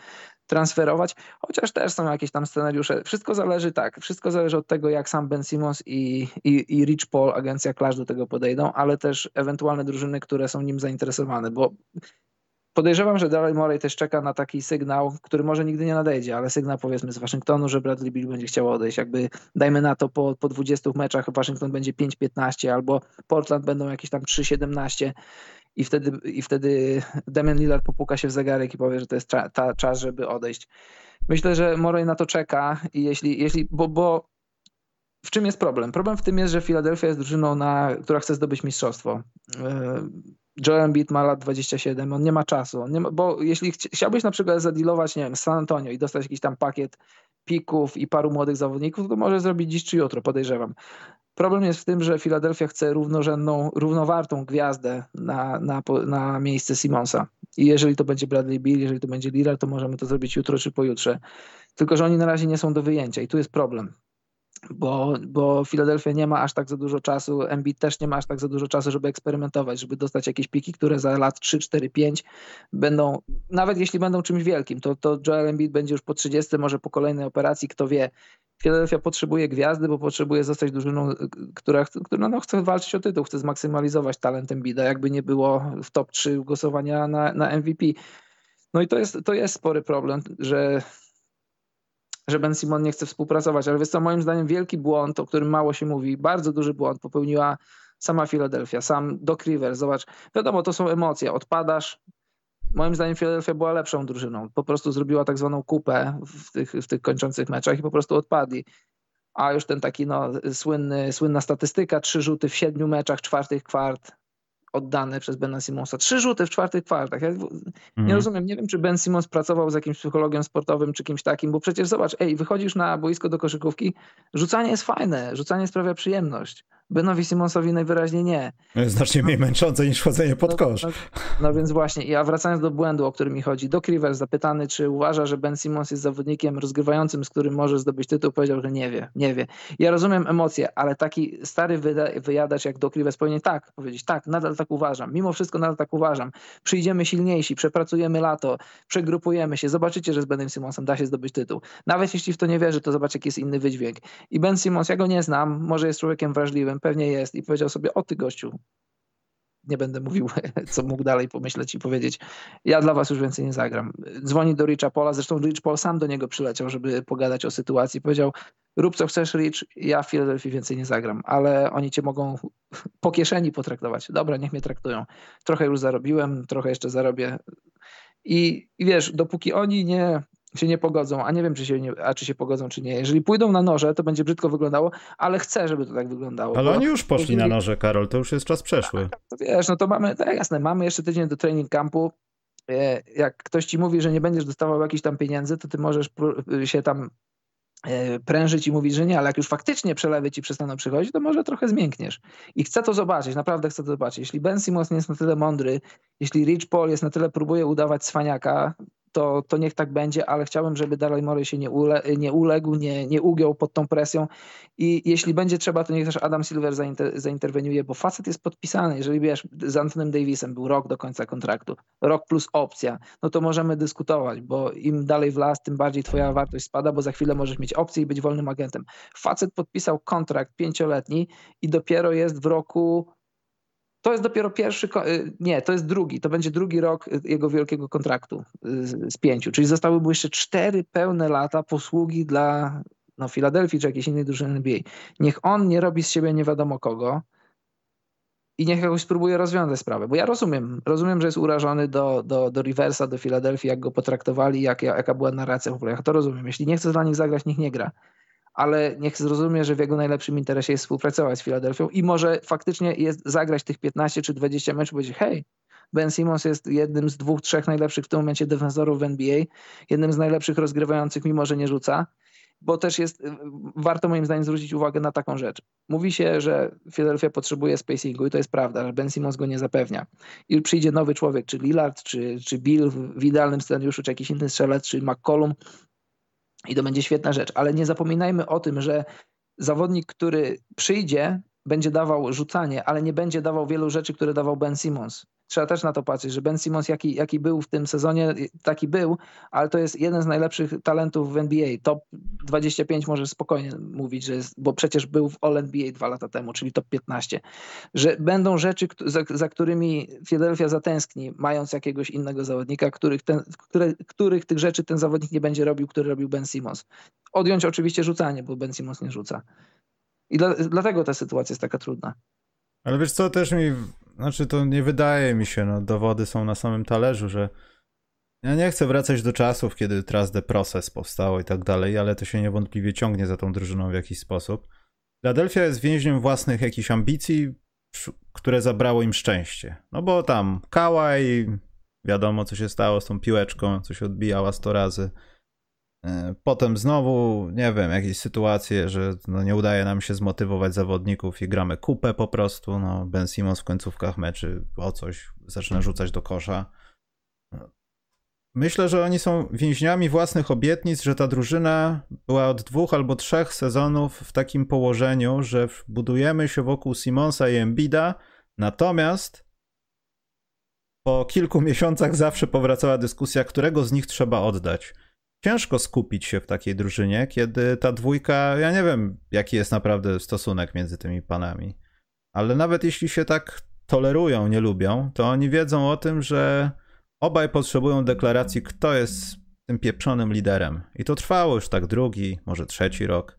transferować, chociaż też są jakieś tam scenariusze. Wszystko zależy tak, wszystko zależy od tego, jak sam Ben Simons i, i, i Rich Paul, agencja Clash do tego podejdą, ale też ewentualne drużyny, które są nim zainteresowane, bo Podejrzewam, że Daryl Morey też czeka na taki sygnał, który może nigdy nie nadejdzie, ale sygnał powiedzmy z Waszyngtonu, że Bradley Bill będzie chciał odejść. Jakby dajmy na to po, po 20 meczach Waszyngton będzie 5-15 albo Portland będą jakieś tam 3-17 i wtedy, i wtedy Damian Lillard popuka się w zegarek i powie, że to jest ta, ta czas, żeby odejść. Myślę, że Morey na to czeka i jeśli, jeśli bo, bo w czym jest problem? Problem w tym jest, że Philadelphia jest drużyną, na, która chce zdobyć mistrzostwo. E, Joel Embiid ma lat 27, on nie ma czasu. Nie ma, bo jeśli chci, chciałbyś na przykład zadealować, nie wiem, San Antonio i dostać jakiś tam pakiet pików i paru młodych zawodników, to może zrobić dziś czy jutro, podejrzewam. Problem jest w tym, że Philadelphia chce równorzędną, równowartą gwiazdę na, na, na miejsce Simonsa. I jeżeli to będzie Bradley Bill, jeżeli to będzie Lillard, to możemy to zrobić jutro czy pojutrze. Tylko, że oni na razie nie są do wyjęcia i tu jest problem bo, bo Philadelphia nie ma aż tak za dużo czasu, Embiid też nie ma aż tak za dużo czasu, żeby eksperymentować, żeby dostać jakieś piki, które za lat 3, 4, 5 będą, nawet jeśli będą czymś wielkim, to, to Joel Embiid będzie już po 30, może po kolejnej operacji, kto wie. Philadelphia potrzebuje gwiazdy, bo potrzebuje zostać drużyną, która, która no, chce walczyć o tytuł, chce zmaksymalizować talent Embida, jakby nie było w top 3 głosowania na, na MVP. No i to jest, to jest spory problem, że że Ben Simon nie chce współpracować, ale jest to moim zdaniem wielki błąd, o którym mało się mówi, bardzo duży błąd popełniła sama Philadelphia, sam Doc Rivers. Zobacz, wiadomo, to są emocje, odpadasz. Moim zdaniem Philadelphia była lepszą drużyną. Po prostu zrobiła tak zwaną kupę w tych, w tych kończących meczach i po prostu odpadli. A już ten taki no, słynny, słynna statystyka, trzy rzuty w siedmiu meczach, czwartych kwart, oddane przez Bena Simonsa. Trzy rzuty w czwartych kwartach. Ja nie mhm. rozumiem, nie wiem, czy Ben Simons pracował z jakimś psychologiem sportowym, czy kimś takim, bo przecież zobacz, ej, wychodzisz na boisko do koszykówki, rzucanie jest fajne, rzucanie sprawia przyjemność. Benowi Simonsowi najwyraźniej nie. Jest znacznie mniej męczące niż chodzenie pod no, kosz. No, no, więc właśnie, ja wracając do błędu, o który mi chodzi, Doc Rivers zapytany, czy uważa, że Ben Simons jest zawodnikiem rozgrywającym, z którym może zdobyć tytuł, powiedział, że nie wie, nie wie. Ja rozumiem emocje, ale taki stary wyjadacz jak Doc Rivers powinien tak powiedzieć, tak, nadal tak uważam, mimo wszystko nadal tak uważam. Przyjdziemy silniejsi, przepracujemy lato, przegrupujemy się, zobaczycie, że z Benem Simonsem da się zdobyć tytuł. Nawet jeśli w to nie wierzy, to zobacz, jaki jest inny wydźwięk. I Ben Simons, ja go nie znam, może jest człowiekiem wrażliwym, pewnie jest i powiedział sobie, o ty gościu, nie będę mówił, co mógł dalej pomyśleć i powiedzieć, ja dla was już więcej nie zagram. Dzwoni do Richa Paula, zresztą Rich Paul sam do niego przyleciał, żeby pogadać o sytuacji. Powiedział, rób co chcesz Rich, ja w Philadelphia więcej nie zagram, ale oni cię mogą po kieszeni potraktować. Dobra, niech mnie traktują. Trochę już zarobiłem, trochę jeszcze zarobię. I, i wiesz, dopóki oni nie się nie pogodzą, a nie wiem, czy się, nie, a czy się pogodzą, czy nie. Jeżeli pójdą na noże, to będzie brzydko wyglądało, ale chcę, żeby to tak wyglądało. Ale oni już poszli na noże, Karol, to już jest czas przeszły. To wiesz, no to mamy, tak jasne, mamy jeszcze tydzień do training campu. E, jak ktoś ci mówi, że nie będziesz dostawał jakichś tam pieniędzy, to ty możesz się tam E, prężyć i mówić, że nie, ale jak już faktycznie przelewy ci przestaną przychodzić, to może trochę zmiękniesz. I chcę to zobaczyć, naprawdę chcę to zobaczyć. Jeśli Ben Simmons nie jest na tyle mądry, jeśli Rich Paul jest na tyle, próbuje udawać cwaniaka, to, to niech tak będzie, ale chciałbym, żeby Dalej Morey się nie, ule, nie uległ, nie, nie ugiął pod tą presją i jeśli będzie trzeba, to niech też Adam Silver zainter, zainterweniuje, bo facet jest podpisany. Jeżeli wiesz, z Antonem Davisem był rok do końca kontraktu, rok plus opcja, no to możemy dyskutować, bo im dalej w las, tym bardziej twoja wartość spada, bo za chwilę możesz mieć opcję i być wolnym agentem. Facet podpisał kontrakt pięcioletni i dopiero jest w roku to jest dopiero pierwszy, y, nie, to jest drugi, to będzie drugi rok jego wielkiego kontraktu y, z pięciu, czyli zostałyby jeszcze cztery pełne lata posługi dla no, Filadelfii czy jakiejś innej drużyny NBA. Niech on nie robi z siebie nie wiadomo kogo i niech jakoś spróbuje rozwiązać sprawę, bo ja rozumiem, rozumiem, że jest urażony do, do, do Riversa, do Filadelfii, jak go potraktowali, jak, jaka była narracja w ogóle, ja to rozumiem. Jeśli nie chce dla nich zagrać, niech nie gra ale niech zrozumie, że w jego najlepszym interesie jest współpracować z Filadelfią i może faktycznie jest zagrać tych 15 czy 20 meczów, powiedzieć hej, Ben Simmons jest jednym z dwóch, trzech najlepszych w tym momencie defensorów w NBA, jednym z najlepszych rozgrywających, mimo że nie rzuca, bo też jest, warto moim zdaniem zwrócić uwagę na taką rzecz. Mówi się, że Philadelphia potrzebuje spacingu i to jest prawda, że Ben Simmons go nie zapewnia. I przyjdzie nowy człowiek, czy Lillard, czy, czy Bill w idealnym scenariuszu, czy jakiś inny strzelec, czy McCollum, i to będzie świetna rzecz. Ale nie zapominajmy o tym, że zawodnik, który przyjdzie, będzie dawał rzucanie, ale nie będzie dawał wielu rzeczy, które dawał Ben Simmons trzeba też na to patrzeć, że Ben Simmons jaki, jaki był w tym sezonie, taki był, ale to jest jeden z najlepszych talentów w NBA. Top 25 może spokojnie mówić, że jest, bo przecież był w All NBA dwa lata temu, czyli top 15. Że będą rzeczy, za, za którymi Philadelphia zatęskni, mając jakiegoś innego zawodnika, których, ten, które, których tych rzeczy ten zawodnik nie będzie robił, który robił Ben Simmons. Odjąć oczywiście rzucanie, bo Ben Simmons nie rzuca. I dla, dlatego ta sytuacja jest taka trudna. Ale wiesz co, też mi znaczy to nie wydaje mi się, no dowody są na samym talerzu, że ja nie chcę wracać do czasów, kiedy Trust the Process powstało i tak dalej, ale to się niewątpliwie ciągnie za tą drużyną w jakiś sposób. Philadelphia jest więźniem własnych jakichś ambicji, które zabrało im szczęście. No bo tam Kałaj, wiadomo co się stało z tą piłeczką, co się odbijała 100 razy. E, potem znowu, nie wiem, jakieś sytuacje, że no nie udaje nam się zmotywować zawodników i gramy kupę po prostu. No, ben Simmons w końcówkach meczy o coś zaczyna rzucać do kosza. Myślę, że oni są więźniami własnych obietnic, że ta drużyna była od dwóch albo trzech sezonów w takim położeniu, że budujemy się wokół Simonsa i Embida, natomiast po kilku miesiącach zawsze powracała dyskusja, którego z nich trzeba oddać ciężko skupić się w takiej drużynie, kiedy ta dwójka, ja nie wiem, jaki jest naprawdę stosunek między tymi panami, ale nawet jeśli się tak tolerują, nie lubią, to oni wiedzą o tym, że obaj potrzebują deklaracji, kto jest tym pieprzonym liderem. I to trwało już tak drugi, może trzeci rok.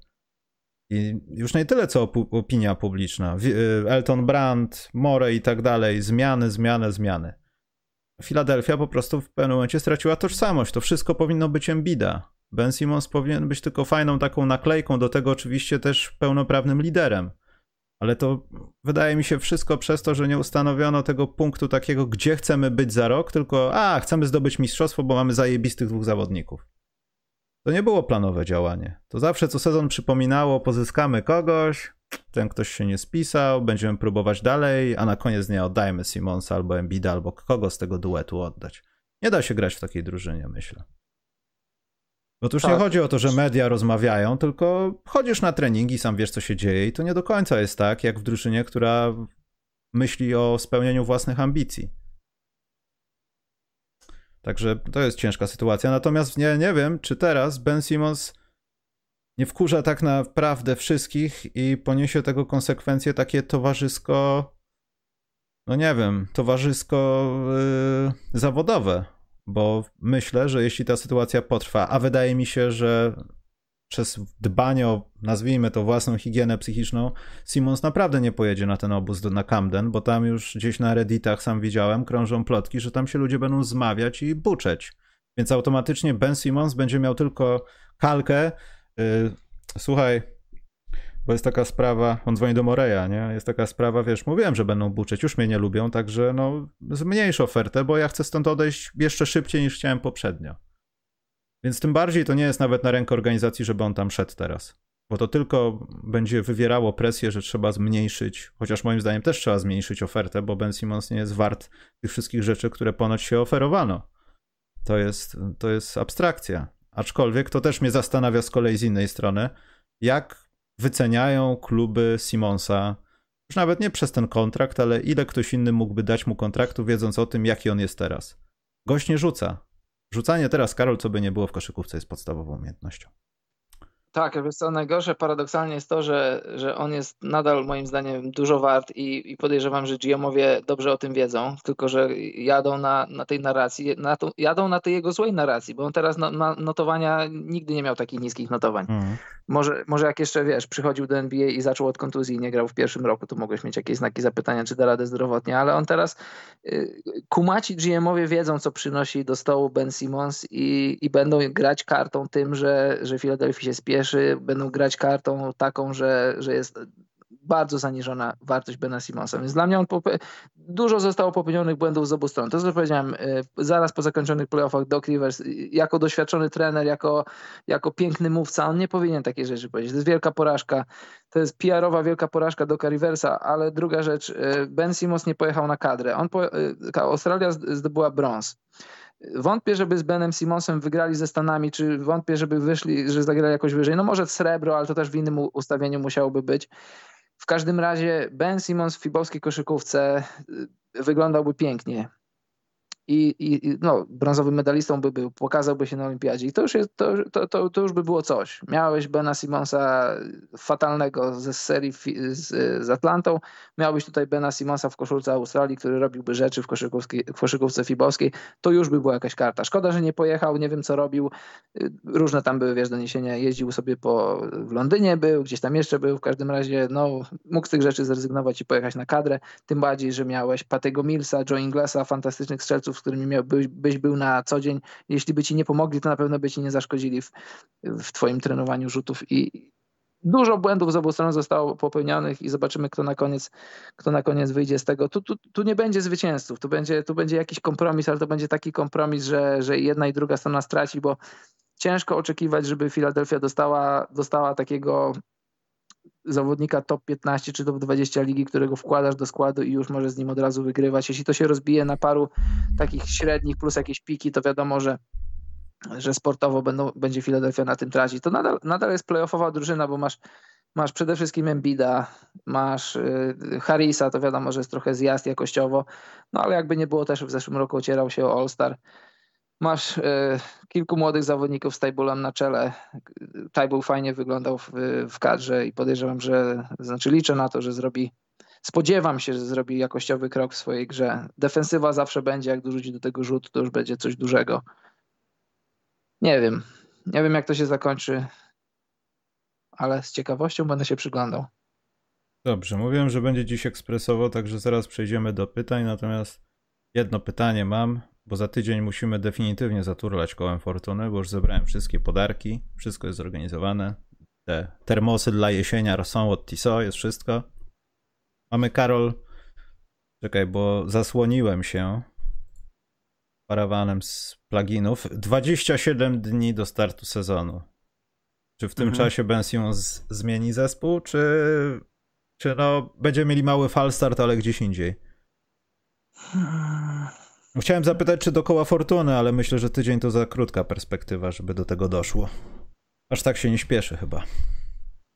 I już nie tyle co opinia publiczna. Elton Brand, More i tak dalej. Zmiany, zmiany, zmiany. Filadelfia po prostu w pewnym momencie straciła tożsamość. To wszystko powinno być Embida. Ben Simmons powinien być tylko fajną taką naklejką, do tego oczywiście też pełnoprawnym liderem. Ale to wydaje mi się wszystko przez to, że nie ustanowiono tego punktu takiego, gdzie chcemy być za rok, tylko a, chcemy zdobyć mistrzostwo, bo mamy zajebistych dwóch zawodników. To nie było planowe działanie. To zawsze co sezon przypominało, pozyskamy kogoś, ten ktoś się nie spisał, będziemy próbować dalej, a na koniec dnia oddajmy Simonsa albo Embida, albo kogo z tego duetu oddać. Nie da się grać w takiej drużynie, myślę. Bo tu już tak. nie chodzi o to, że media rozmawiają, tylko chodzisz na treningi, sam wiesz, co się dzieje i to nie do końca jest tak, jak w drużynie, która myśli o spełnieniu własnych ambicji. Także to jest ciężka sytuacja. Natomiast nie, nie wiem, czy teraz Ben Simmons nie wkurza tak naprawdę wszystkich i poniesie tego konsekwencje takie towarzysko, no nie wiem, towarzysko yy, zawodowe, bo myślę, że jeśli ta sytuacja potrwa, a wydaje mi się, że przez dbanie o, nazwijmy to, własną higienę psychiczną, Simons naprawdę nie pojedzie na ten obóz do, na Camden, bo tam już gdzieś na redditach sam widziałem, krążą plotki, że tam się ludzie będą zmawiać i buczeć Więc automatycznie Ben Simmons będzie miał tylko kalkę. Yy, słuchaj, bo jest taka sprawa, on dzwoni do Moreya, nie? Jest taka sprawa, wiesz, mówiłem, że będą buczeć, już mnie nie lubią, także no zmniejsz ofertę, bo ja chcę stąd odejść jeszcze szybciej niż chciałem poprzednio. Więc tym bardziej to nie jest nawet na rękę organizacji, żeby on tam szedł teraz. Bo to tylko będzie wywierało presję, że trzeba zmniejszyć, chociaż moim zdaniem też trzeba zmniejszyć ofertę, bo Ben Simmons nie jest wart tych wszystkich rzeczy, które ponoć się oferowano. To jest, to jest abstrakcja. Aczkolwiek to też mnie zastanawia z kolei z innej strony, jak wyceniają kluby Simonsa, już nawet nie przez ten kontrakt, ale ile ktoś inny mógłby dać mu kontraktu, wiedząc o tym, jaki on jest teraz. Gość nie rzuca. Rzucanie teraz, Karol, co by nie było w koszykówce, jest podstawową umiejętnością. Tak, wiesz co, najgorsze paradoksalnie jest to, że, że on jest nadal moim zdaniem dużo wart i, i podejrzewam, że GM-owie dobrze o tym wiedzą, tylko że jadą na, na tej narracji, na to, jadą na tej jego złej narracji, bo on teraz no, na notowania nigdy nie miał takich niskich notowań. Mhm. Może, może jak jeszcze, wiesz, przychodził do NBA i zaczął od kontuzji i nie grał w pierwszym roku, to mogłeś mieć jakieś znaki zapytania, czy da radę zdrowotnie, ale on teraz, y, kumaci GM-owie wiedzą, co przynosi do stołu Ben Simmons i, i będą grać kartą tym, że, że Philadelphia się spieszy, będą grać kartą taką, że, że jest bardzo zaniżona wartość Bena Simonsa. Więc dla mnie on dużo zostało popełnionych błędów z obu stron. To, co powiedziałem, y, zaraz po zakończonych playoffach Doc Rivers, y, jako doświadczony trener, jako, jako piękny mówca, on nie powinien takiej rzeczy powiedzieć. To jest wielka porażka. To jest PR-owa wielka porażka Doca Riversa, ale druga rzecz, y, Ben Simons nie pojechał na kadrę. On po, Australia zdobyła brąz. Wątpię, żeby z Benem Simonsem wygrali ze Stanami, czy wątpię, żeby wyszli, że zagrali jakoś wyżej. No może srebro, ale to też w innym ustawieniu musiałoby być. W każdym razie Ben Simmons w fibowskiej koszykówce y, wyglądałby pięknie i, i no, brązowym medalistą by był, pokazałby się na olimpiadzie. I to już, jest, to, to, to, to już by było coś. Miałeś Bena Simonsa fatalnego ze serii z, z Atlantą, miałbyś tutaj Bena Simonsa w koszulce Australii, który robiłby rzeczy w, w koszykówce fibowskiej, to już by była jakaś karta. Szkoda, że nie pojechał, nie wiem co robił, różne tam były, wiesz, doniesienia, jeździł sobie po, w Londynie był, gdzieś tam jeszcze był, w każdym razie, no, mógł z tych rzeczy zrezygnować i pojechać na kadrę, tym bardziej, że miałeś Patego Millsa, Joe Inglesa, fantastycznych strzelców, z którymi miałbyś, byś był na co dzień. Jeśli by ci nie pomogli, to na pewno by ci nie zaszkodzili w, w twoim trenowaniu rzutów i dużo błędów z obu stron zostało popełnionych i zobaczymy, kto na koniec, kto na koniec wyjdzie z tego. Tu, tu, tu nie będzie zwycięzców, tu będzie, tu będzie jakiś kompromis, ale to będzie taki kompromis, że, że jedna i druga strona straci, bo ciężko oczekiwać, żeby Filadelfia dostała, dostała takiego zawodnika top 15 czy top 20 ligi, którego wkładasz do składu i już może z nim od razu wygrywać. Jeśli to się rozbije na paru takich średnich plus jakieś piki, to wiadomo, że że sportowo będą, będzie Philadelphia na tym tracić. To nadal, nadal jest playoffowa drużyna, bo masz, masz przede wszystkim Embida, masz y, Harrisa, to wiadomo, że jest trochę zjazd jakościowo, no ale jakby nie było też w zeszłym roku ocierał się o All-Star. Masz e, kilku młodych zawodników z Tajbulem na czele. Tajbul fajnie wyglądał w, w kadrze i podejrzewam, że, znaczy liczę na to, że zrobi, spodziewam się, że zrobi jakościowy krok w swojej grze. Defensywa zawsze będzie, jak dorzuci do tego rzut, to już będzie coś dużego. Nie wiem. Nie wiem, jak to się zakończy, ale z ciekawością będę się przyglądał. Dobrze, mówiłem, że będzie dziś ekspresowo, także zaraz przejdziemy do pytań, natomiast jedno pytanie mam bo za tydzień musimy definitywnie zaturlać kołem fortuny, bo już zebrałem wszystkie podarki, wszystko jest zorganizowane. Te termosy dla jesienia są od Tiso, jest wszystko. Mamy Karol. Czekaj, bo zasłoniłem się parawanem z pluginów. 27 dni do startu sezonu. Czy w tym mhm. czasie Ben Simmons zmieni zespół, czy, czy no, będziemy mieli mały falstart, ale gdzieś indziej? Hmm. Chciałem zapytać, czy dokoła fortuny, ale myślę, że tydzień to za krótka perspektywa, żeby do tego doszło. Aż tak się nie śpieszy chyba.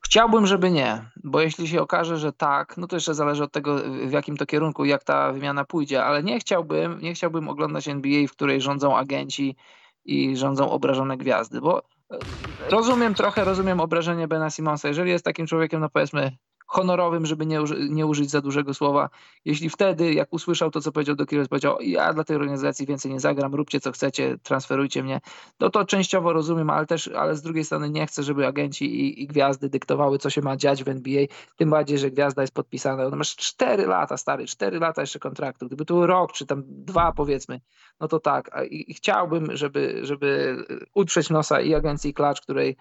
Chciałbym, żeby nie, bo jeśli się okaże, że tak, no to jeszcze zależy od tego, w jakim to kierunku, jak ta wymiana pójdzie, ale nie chciałbym, nie chciałbym oglądać NBA, w której rządzą agenci i rządzą obrażone gwiazdy, bo e, rozumiem trochę, rozumiem obrażenie Bena Simonsa. Jeżeli jest takim człowiekiem, no powiedzmy honorowym, żeby nie, nie użyć za dużego słowa. Jeśli wtedy, jak usłyszał to, co powiedział do Kyrgios, powiedział, ja dla tej organizacji więcej nie zagram, róbcie co chcecie, transferujcie mnie, no to częściowo rozumiem, ale też, ale z drugiej strony nie chcę, żeby agenci i, i gwiazdy dyktowały, co się ma dziać w NBA, tym bardziej, że gwiazda jest podpisana. No masz 4 lata, stary, 4 lata jeszcze kontraktu. Gdyby to był rok, czy tam dwa powiedzmy, no to tak. I, i chciałbym, żeby, żeby utrzeć nosa i agencji Klacz, której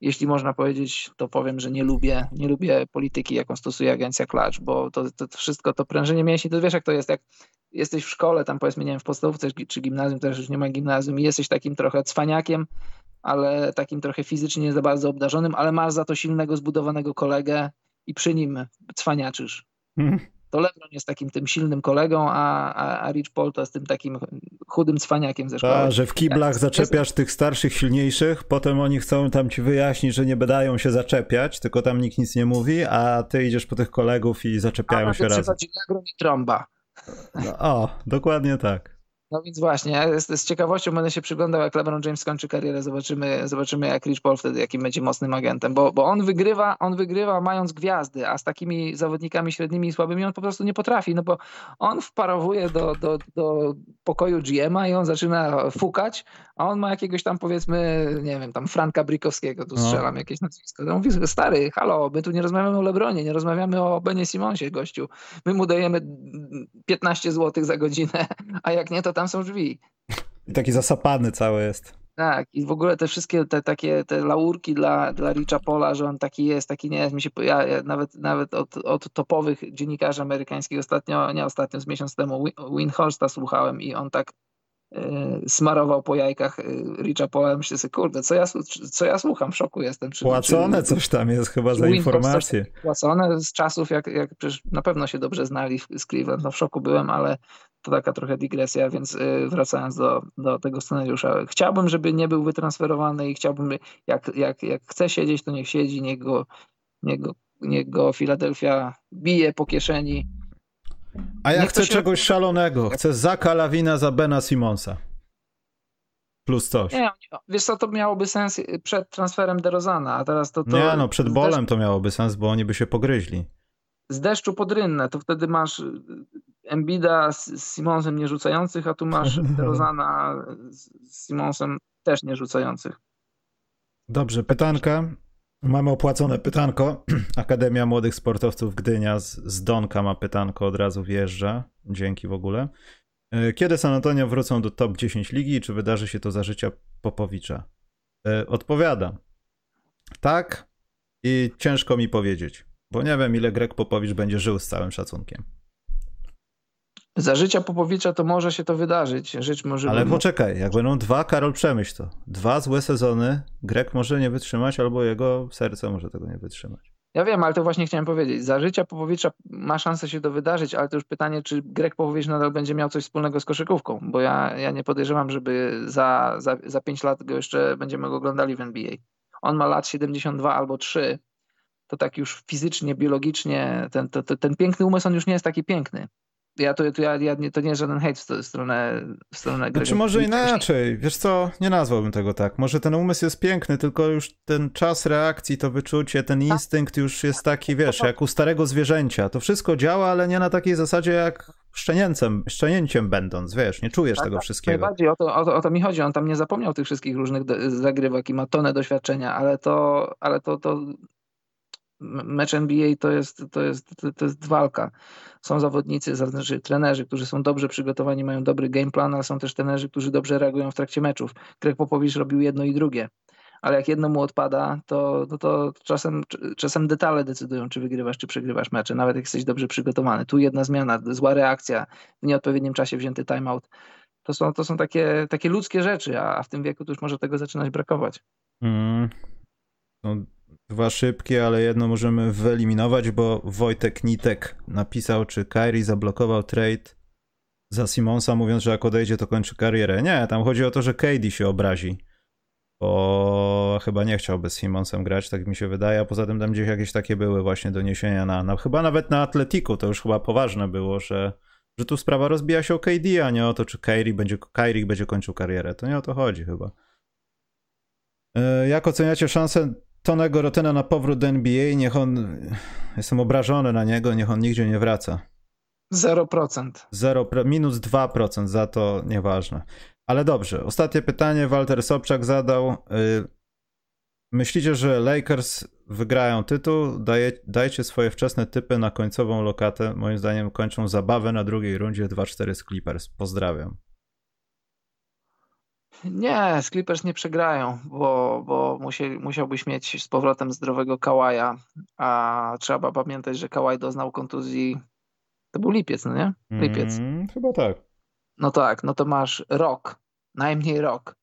jeśli można powiedzieć, to powiem, że nie lubię, nie lubię polityki, jaką stosuje agencja Klacz, bo to, to, to, wszystko, to prężenie mięśni, to wiesz jak to jest, jak jesteś w szkole, tam powiedzmy, nie wiem, w podstawówce czy gimnazjum, teraz już nie ma gimnazjum i jesteś takim trochę cwaniakiem, ale takim trochę fizycznie nie za bardzo obdarzonym, ale masz za to silnego, zbudowanego kolegę i przy nim cwaniaczysz. to LeBron jest takim tym silnym kolegą, a, a, Rich Paul to jest tym takim chudym cwaniakiem ze szkoły. A, że w kiblach zaczepiasz tych starszych, silniejszych, potem oni chcą tam ci wyjaśnić, że nie będą się zaczepiać, tylko tam nikt nic nie mówi, a ty idziesz po tych kolegów i zaczepiają a, się razem. A LeBron i trąba. No, o, dokładnie tak. No więc właśnie, z, z, ciekawością będę się przyglądał, jak LeBron James skończy karierę, zobaczymy, zobaczymy jak Rich Paul wtedy, jakim będzie mocnym agentem, bo, bo on wygrywa, on wygrywa mając gwiazdy, a z takimi zawodnikami średnimi i słabymi on po prostu nie potrafi, no bo on wparowuje do, do, do pokoju GM-a i on zaczyna fukać, a on ma jakiegoś tam powiedzmy, nie wiem, tam Franka Brikowskiego, tu no. strzelam no. jakieś nazwisko. No mówi, stary, halo, my tu nie rozmawiamy o Lebronie, nie rozmawiamy o Benie Simonsie, gościu. My mu dajemy 15 zł za godzinę, a jak nie, to tam są drzwi. I taki zasapany cały jest. Tak, i w ogóle te wszystkie te takie te laurki dla, dla Richa Pola, że on taki jest, taki nie jest. Mi się, ja, ja nawet nawet od, od topowych dziennikarzy amerykańskich ostatnio, nie ostatnio, z miesiąc temu Winhorsta słuchałem i on tak smarował po jajkach y, Richa Paula. Myślę sobie, kurde, co ja, co ja słucham? W szoku jestem. Czy, Płacone czy, coś tam jest chyba za informacje. Płacone z czasów, jak, jak przecież na pewno się dobrze znali z Cleveland. No w szoku byłem, ale to taka trochę dygresja, więc y, wracając do, do tego scenariusza. Chciałbym, żeby nie był wytransferowany i chciałbym, jak, jak, jak chce siedzieć, to niech siedzi, niech go, niech go, niech go Philadelphia bije po kieszeni a ja chcę się... czegoś szalonego. Chcę Zaka Lawina za Bena Simonsa. Plus coś. Nie, wiesz co, to miałoby sens przed transferem DeRozana, a teraz to... to nie, no przed bolem to miałoby sens, bo oni by się pogryźli. Z deszczu pod rynnę, to wtedy masz Embida z Simonsem nie rzucających, a tu masz DeRozana z Simonsem też nie rzucających. Dobrze, pytanka. Mamy opłacone pytanko. Akademia Młodych Sportowców Gdynia z, z Donka ma pytanko, od razu wjeżdża. Dzięki w ogóle. E, kiedy San Antonio wrócą do top 10 ligi czy wydarzy się to za życia Popowicza? E, odpowiadam. Tak i ciężko mi powiedzieć, bo nie wiem ile Greg Popowicz będzie żył z całym szacunkiem. Za życia Popowicza to może się to wydarzyć. Rzecz może Ale poczekaj, jak będą dwa, Karol przemyśl to. Dwa złe sezony, Grek może nie wytrzymać, albo jego serce może tego nie wytrzymać. Ja wiem, ale to właśnie chciałem powiedzieć. Za życia Popowicza ma szansę się to wydarzyć, ale to już pytanie, czy Grek Popowicz nadal będzie miał coś wspólnego z koszykówką, bo ja, ja nie podejrzewam, żeby za, za, za 5 lat go jeszcze będziemy go oglądali w NBA. On ma lat 72 albo 3, to tak już fizycznie, biologicznie, ten, to, to, ten piękny umysł, on już nie jest taki piękny ja to, to, ja, ja nie, to nie jest żaden hejt w stronę, w stronę gry. Znaczy może inaczej, wiesz co, nie nazwałbym tego tak. Może ten umysł jest piękny, tylko już ten czas reakcji, to wyczucie, ten tak. instynkt już jest taki, wiesz, jak u starego zwierzęcia. To wszystko działa, ale nie na takiej zasadzie jak szczenięcem, szczenięciem będąc, wiesz, nie czujesz tak, tego tak, wszystkiego. Najbardziej o to, o, to, o to mi chodzi, on tam nie zapomniał tych wszystkich różnych zagrywek i ma tonę doświadczenia, ale to, ale to, to mecz NBA to jest, to jest, to jest walka. Są zawodnicy, znaczy trenerzy, którzy są dobrze przygotowani, mają dobry game plan, ale są też trenerzy, którzy dobrze reagują w trakcie meczów. Greg Popowicz robił jedno i drugie. Ale jak jedno mu odpada, to, to, to czasem, czasem detale decydują, czy wygrywasz, czy przegrywasz mecze, nawet jak jesteś dobrze przygotowany. Tu jedna zmiana, zła reakcja, w nieodpowiednim czasie wzięty timeout. To są, to są takie, takie ludzkie rzeczy, a w tym wieku to już może tego zaczynać brakować. Mm. No, Dwa szybkie, ale jedno możemy wyeliminować, bo Wojtek Nitek napisał, czy Kyrie zablokował trade za Simonsa, mówiąc, że jak odejdzie, to kończy karierę. Nie, tam chodzi o to, że KD się obrazi. Bo chyba nie chciałby z Simonsem grać, tak mi się wydaje, a poza tym tam gdzieś jakieś takie były właśnie doniesienia na, na chyba nawet na Atletiku, to już chyba poważne było, że, że tu sprawa rozbija się o KD, a nie o to, czy Kyrie będzie, będzie kończył karierę. To nie o to chodzi chyba. E, jak oceniacie szansę Tonego Rotena na powrót do NBA, niech on, jestem obrażony na niego, niech on nigdzie nie wraca. 0%. 0 minus 2% za to nieważne. Ale dobrze, ostatnie pytanie Walter Sobczak zadał. Y, myślicie, że Lakers wygrają tytuł? Daje, dajcie swoje wczesne typy na końcową lokatę. Moim zdaniem kończą zabawę na drugiej rundzie 2-4 z Clippers. Pozdrawiam. Nie, z Clippers nie przegrają, bo, bo musieli, musiałbyś mieć z powrotem zdrowego Kałaja, a trzeba pamiętać, że Kałaj doznał kontuzji. To był lipiec, no nie? Lipiec. Mm, chyba tak. No tak, no to masz rok, najmniej rok,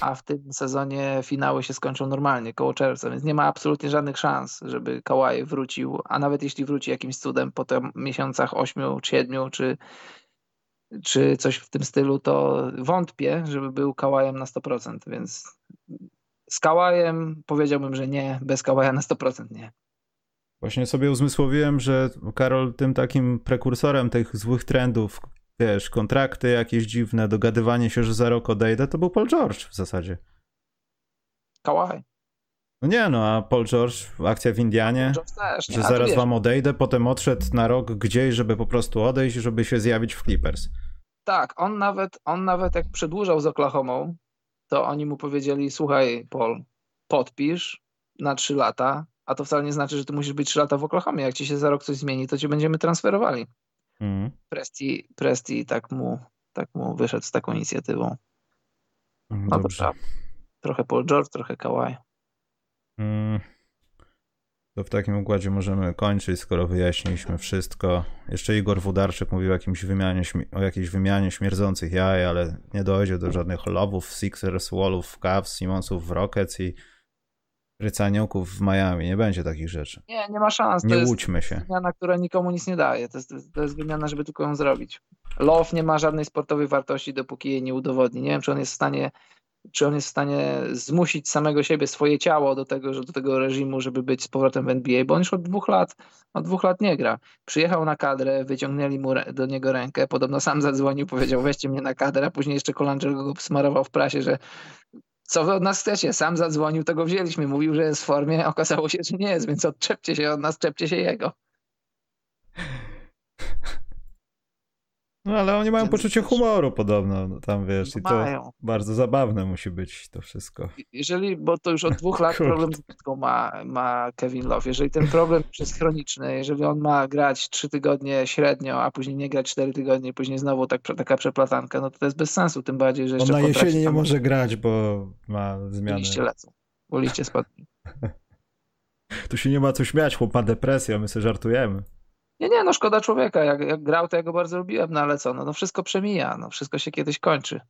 a w tym sezonie finały się skończą normalnie, koło czerwca, więc nie ma absolutnie żadnych szans, żeby Kałaj wrócił, a nawet jeśli wróci jakimś cudem po tym miesiącach 8 czy 7 czy czy coś w tym stylu, to wątpię, żeby był kałajem na 100%, więc z kałajem powiedziałbym, że nie, bez kałaja na 100% nie. Właśnie sobie uzmysłowiłem, że Karol tym takim prekursorem tych złych trendów, wiesz, kontrakty jakieś dziwne, dogadywanie się, że za rok odejdę, to był Paul George w zasadzie. Kałaj. No nie no, a Paul George, akcja w Indianie, też, że zaraz wam odejdę, potem odszedł na rok gdzieś, żeby po prostu odejść, żeby się zjawić w Clippers. Tak, on nawet, on nawet jak przedłużał z Oklahomą, to oni mu powiedzieli, słuchaj Paul, podpisz na trzy lata, a to wcale nie znaczy, że ty musisz być trzy lata w Oklahomie. Jak ci się za rok coś zmieni, to cię będziemy transferowali. Mm. Presti, Presti tak, mu, tak mu wyszedł z taką inicjatywą. No Dobrze. to Trochę Paul George, trochę Kawhi. Mm. To w takim układzie możemy kończyć, skoro wyjaśniliśmy wszystko. Jeszcze Igor Wudarczyk mówił o, jakimś wymianie, o jakiejś wymianie śmierdzących jaj, ale nie dojdzie do żadnych lowów Sixers, Wallów Cavs, Simonsów w Rockets i Rycanioków w Miami. Nie będzie takich rzeczy. Nie, nie ma szans. Nie to łudźmy się. wymiana, która nikomu nic nie daje. To jest, to jest wymiana, żeby tylko ją zrobić. Love nie ma żadnej sportowej wartości, dopóki jej nie udowodni. Nie wiem, czy on jest w stanie czy on jest w stanie zmusić samego siebie, swoje ciało do tego, że do tego reżimu, żeby być z powrotem w NBA, bo on już od dwóch lat, od dwóch lat nie gra. Przyjechał na kadrę, wyciągnęli mu do niego rękę, podobno sam zadzwonił, powiedział weźcie mnie na kadrę, a później jeszcze Colangelo go smarował w prasie, że co wy od nas chcecie? Sam zadzwonił, to go wzięliśmy. Mówił, że jest w formie, okazało się, że nie jest, więc odczepcie się od nas, czepcie się jego. No ale oni mają poczucie humoru podobno, no, tam wiesz, no i to mają. bardzo zabawne musi być to wszystko. Jeżeli, bo to już od dwóch lat problem ma, ma Kevin Love, jeżeli ten problem jest chroniczny, jeżeli on ma grać trzy tygodnie średnio, a później nie grać cztery tygodnie, później znowu tak, taka przeplatanka, no to to jest bez sensu, tym bardziej, że jeszcze On na jesieni nie może grać, bo ma zmiany. Liście lecą, bo liście spadli. tu się nie ma co śmiać, chłop ma depresję, my sobie żartujemy. Nie, nie, no szkoda człowieka. Jak, jak grał, to ja go bardzo lubiłem, no ale co, no, no wszystko przemija, no wszystko się kiedyś kończy.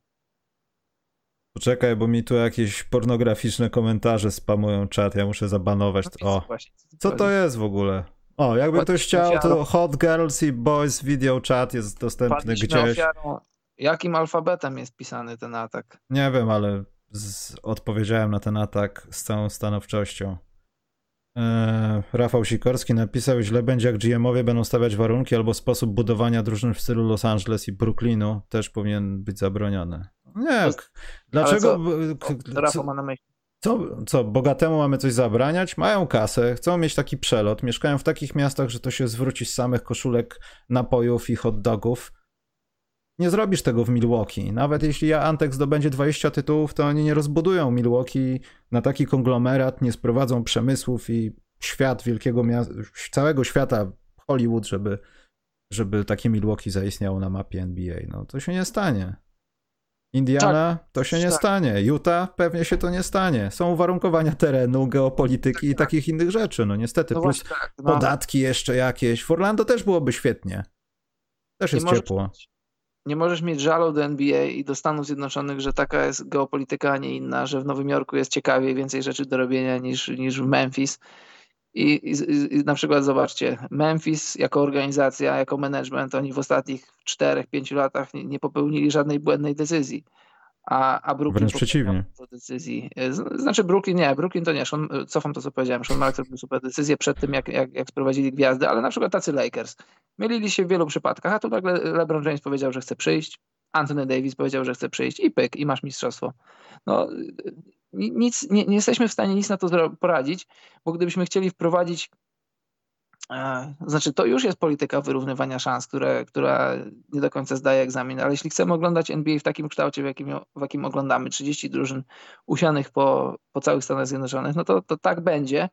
Poczekaj, bo mi tu jakieś pornograficzne komentarze spamują czat, ja muszę zabanować. No, o, co to jest w ogóle? O, jakby ktoś chciał, to Hot Girls i Boys Video Chat jest dostępny gdzieś. Ofiarą. Jakim alfabetem jest pisany ten atak? Nie wiem, ale z... odpowiedziałem na ten atak z całą stanowczością. E, Rafał Sikorski napisał, źle będzie jak GM-owie będą stawiać warunki albo sposób budowania drużyn w stylu Los Angeles i Brooklynu też powinien być zabroniony. Nie, dlaczego... Co, Rafał ma na myśli? Co, co, bogatemu mamy coś zabraniać? Mają kasę, chcą mieć taki przelot, mieszkają w takich miastach, że to się zwróci z samych koszulek napojów i hot dogów. Nie zrobisz tego w Milwaukee. Nawet jeśli Antek zdobędzie 20 tytułów, to oni nie rozbudują Milwaukee na taki konglomerat, nie sprowadzą przemysłów i świat wielkiego miasta, całego świata Hollywood, żeby, żeby takie Milwaukee zaistniało na mapie NBA. No to się nie stanie. Indiana tak, to się nie tak. stanie. Utah pewnie się to nie stanie. Są uwarunkowania terenu, geopolityki i takich innych rzeczy. No niestety. No Plus tak, no. podatki jeszcze jakieś. W Orlando też byłoby świetnie. Też jest ciepło nie możesz mieć żalu do NBA i do Stanów Zjednoczonych, że taka jest geopolityka, a nie inna, że w Nowym Jorku jest ciekawiej, więcej rzeczy do robienia niż, niż w Memphis. I, i, I, na przykład zobaczcie, Memphis jako organizacja, jako management, oni w ostatnich 4-5 latach nie, nie popełnili żadnej błędnej decyzji a, a Brooklyn Wręcz przeciwnie. decyzji. E, znaczy Brooklyn nie, Brooklyn to nie, Sean, cofam to co powiedziałem, Sean Marks zrobił super decyzję przed tym jak, jak, jak sprowadzili gwiazdy, ale na przykład tacy Lakers mylili się w wielu przypadkach, a tu nagle LeBron James powiedział, że chce przyjść, Anthony Davis powiedział, że chce przyjść i pyk, i masz mistrzostwo. No, nic, nie, nie jesteśmy w stanie nic na to poradzić, bo gdybyśmy chcieli wprowadzić znaczy, to już jest polityka wyrównywania szans, które, która nie do końca zdaje egzamin, ale jeśli chcemy oglądać NBA w takim kształcie, w jakim, w jakim oglądamy, 30 drużyn usianych po, po całych Stanach Zjednoczonych, no to, to tak będzie,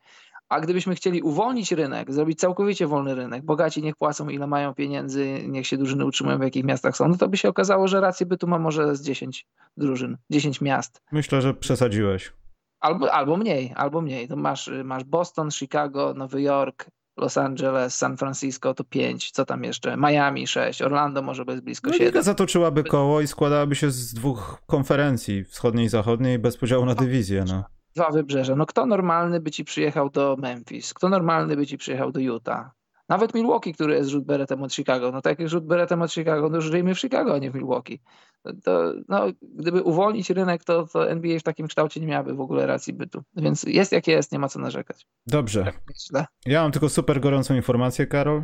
a gdybyśmy chcieli uwolnić rynek, zrobić całkowicie wolny rynek, bogaci niech płacą ile mają pieniędzy, niech się drużyny utrzymują w jakich miastach są, no to by się okazało, że rację bytu ma może z 10 drużyn, 10 miast. Myślę, że przesadziłeś. Albo, albo mniej, albo mniej. To masz, masz Boston, Chicago, Nowy Jork, Los Angeles, San Francisco to 5, co tam jeszcze? Miami 6, Orlando może bez blisko no, 7. Liga zatoczyłaby koło i składałaby się z dwóch konferencji, wschodniej i zachodniej, bez podziału na dywizję. No dwa wybrzeża. No kto normalny by ci przyjechał do Memphis? Kto normalny by ci przyjechał do Utah? Nawet Milwaukee, który jest rzut beretem od Chicago. No tak jak rzut beretem od Chicago, no już żyjmy w Chicago, a nie w Milwaukee. To, no, gdyby uwolnić rynek, to, to NBA w takim kształcie nie miałaby w ogóle racji bytu. Więc jest jak jest, nie ma co narzekać. Dobrze. Tak ja mam tylko super gorącą informację, Karol.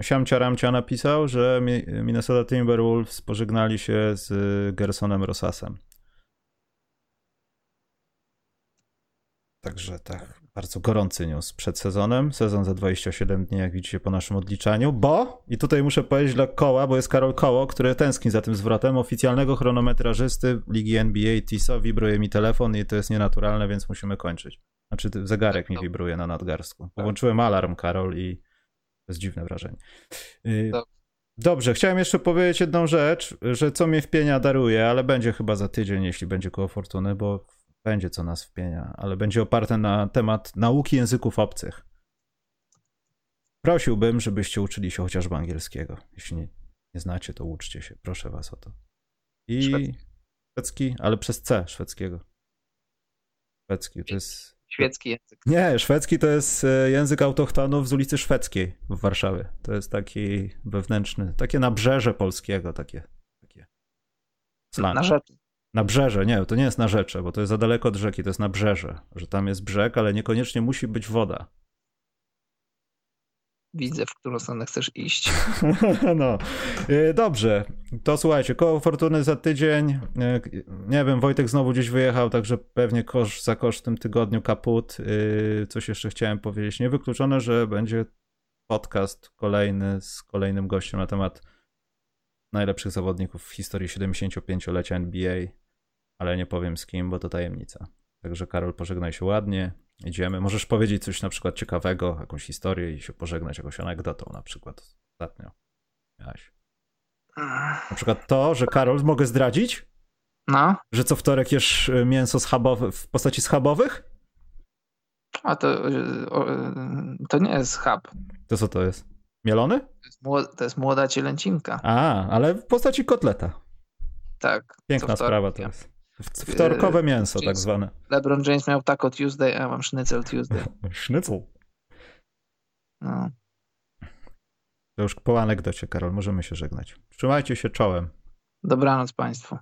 Siamcia Ramcia napisał, że Minnesota Timberwolves pożegnali się z Gersonem Rosasem. Także tak, bardzo gorący news przed sezonem. Sezon za 27 dni, jak widzicie po naszym odliczaniu, bo, i tutaj muszę powiedzieć dla Koła, bo jest Karol Koło, który tęskni za tym zwrotem, oficjalnego chronometrażysty Ligi NBA TISO wibruje mi telefon i to jest nienaturalne, więc musimy kończyć. Znaczy zegarek mi wibruje na nadgarstku. Włączyłem alarm, Karol, i to jest dziwne wrażenie. Y, dobrze, chciałem jeszcze powiedzieć jedną rzecz, że co mnie wpienia daruje, ale będzie chyba za tydzień, jeśli będzie koło fortuny, bo będzie co nas wpienia, ale będzie oparte na temat nauki języków obcych. Prosiłbym, żebyście uczyli się chociażby angielskiego. Jeśli nie, nie znacie, to uczcie się. Proszę was o to. I szwedzki, szwedzki ale przez C szwedzkiego. Szwedzki to jest. Szwedzki język. Nie, szwedzki to jest e, język autochtonów z ulicy Szwedzkiej w Warszawie. To jest taki wewnętrzny, takie nabrzeże polskiego, takie. takie slang. Na rzeczy. Nabrzeże, nie, to nie jest narzecze, bo to jest za daleko od rzeki, to jest nabrzeże, że tam jest brzeg, ale niekoniecznie musi być woda. Widzę, w którą stronę chcesz iść. no, e, dobrze. To słuchajcie, koło fortuny za tydzień. E, nie wiem, Wojtek znowu gdzieś wyjechał, także pewnie kosz za kosz w tym tygodniu kaput. E, coś jeszcze chciałem powiedzieć. Niewykluczone, że będzie podcast kolejny z kolejnym gościem na temat najlepszych zawodników w historii 75-lecia NBA ale nie powiem z kim, bo to tajemnica. Także Karol, pożegnaj się ładnie. Idziemy. Możesz powiedzieć coś na przykład ciekawego, jakąś historię i się pożegnać jakąś anegdotą na przykład ostatnio. Miałaś. Na przykład to, że Karol, mogę zdradzić? No. Że co wtorek jesz e, mięso schabowe w postaci schabowych? A to, e, to nie jest schab. To co to jest? Mielony? To jest, młoda, to jest młoda cielęcinka. A, ale w postaci kotleta. Tak. Piękna sprawa to jest. Wtorkowe mięso tak zwane. LeBron James miał Taco Tuesday, a ja mam Schnitzel Tuesday. Schnitzel? No. To już po anegdocie, Karol, możemy się żegnać. Trzymajcie się czołem. Dobranoc Państwu.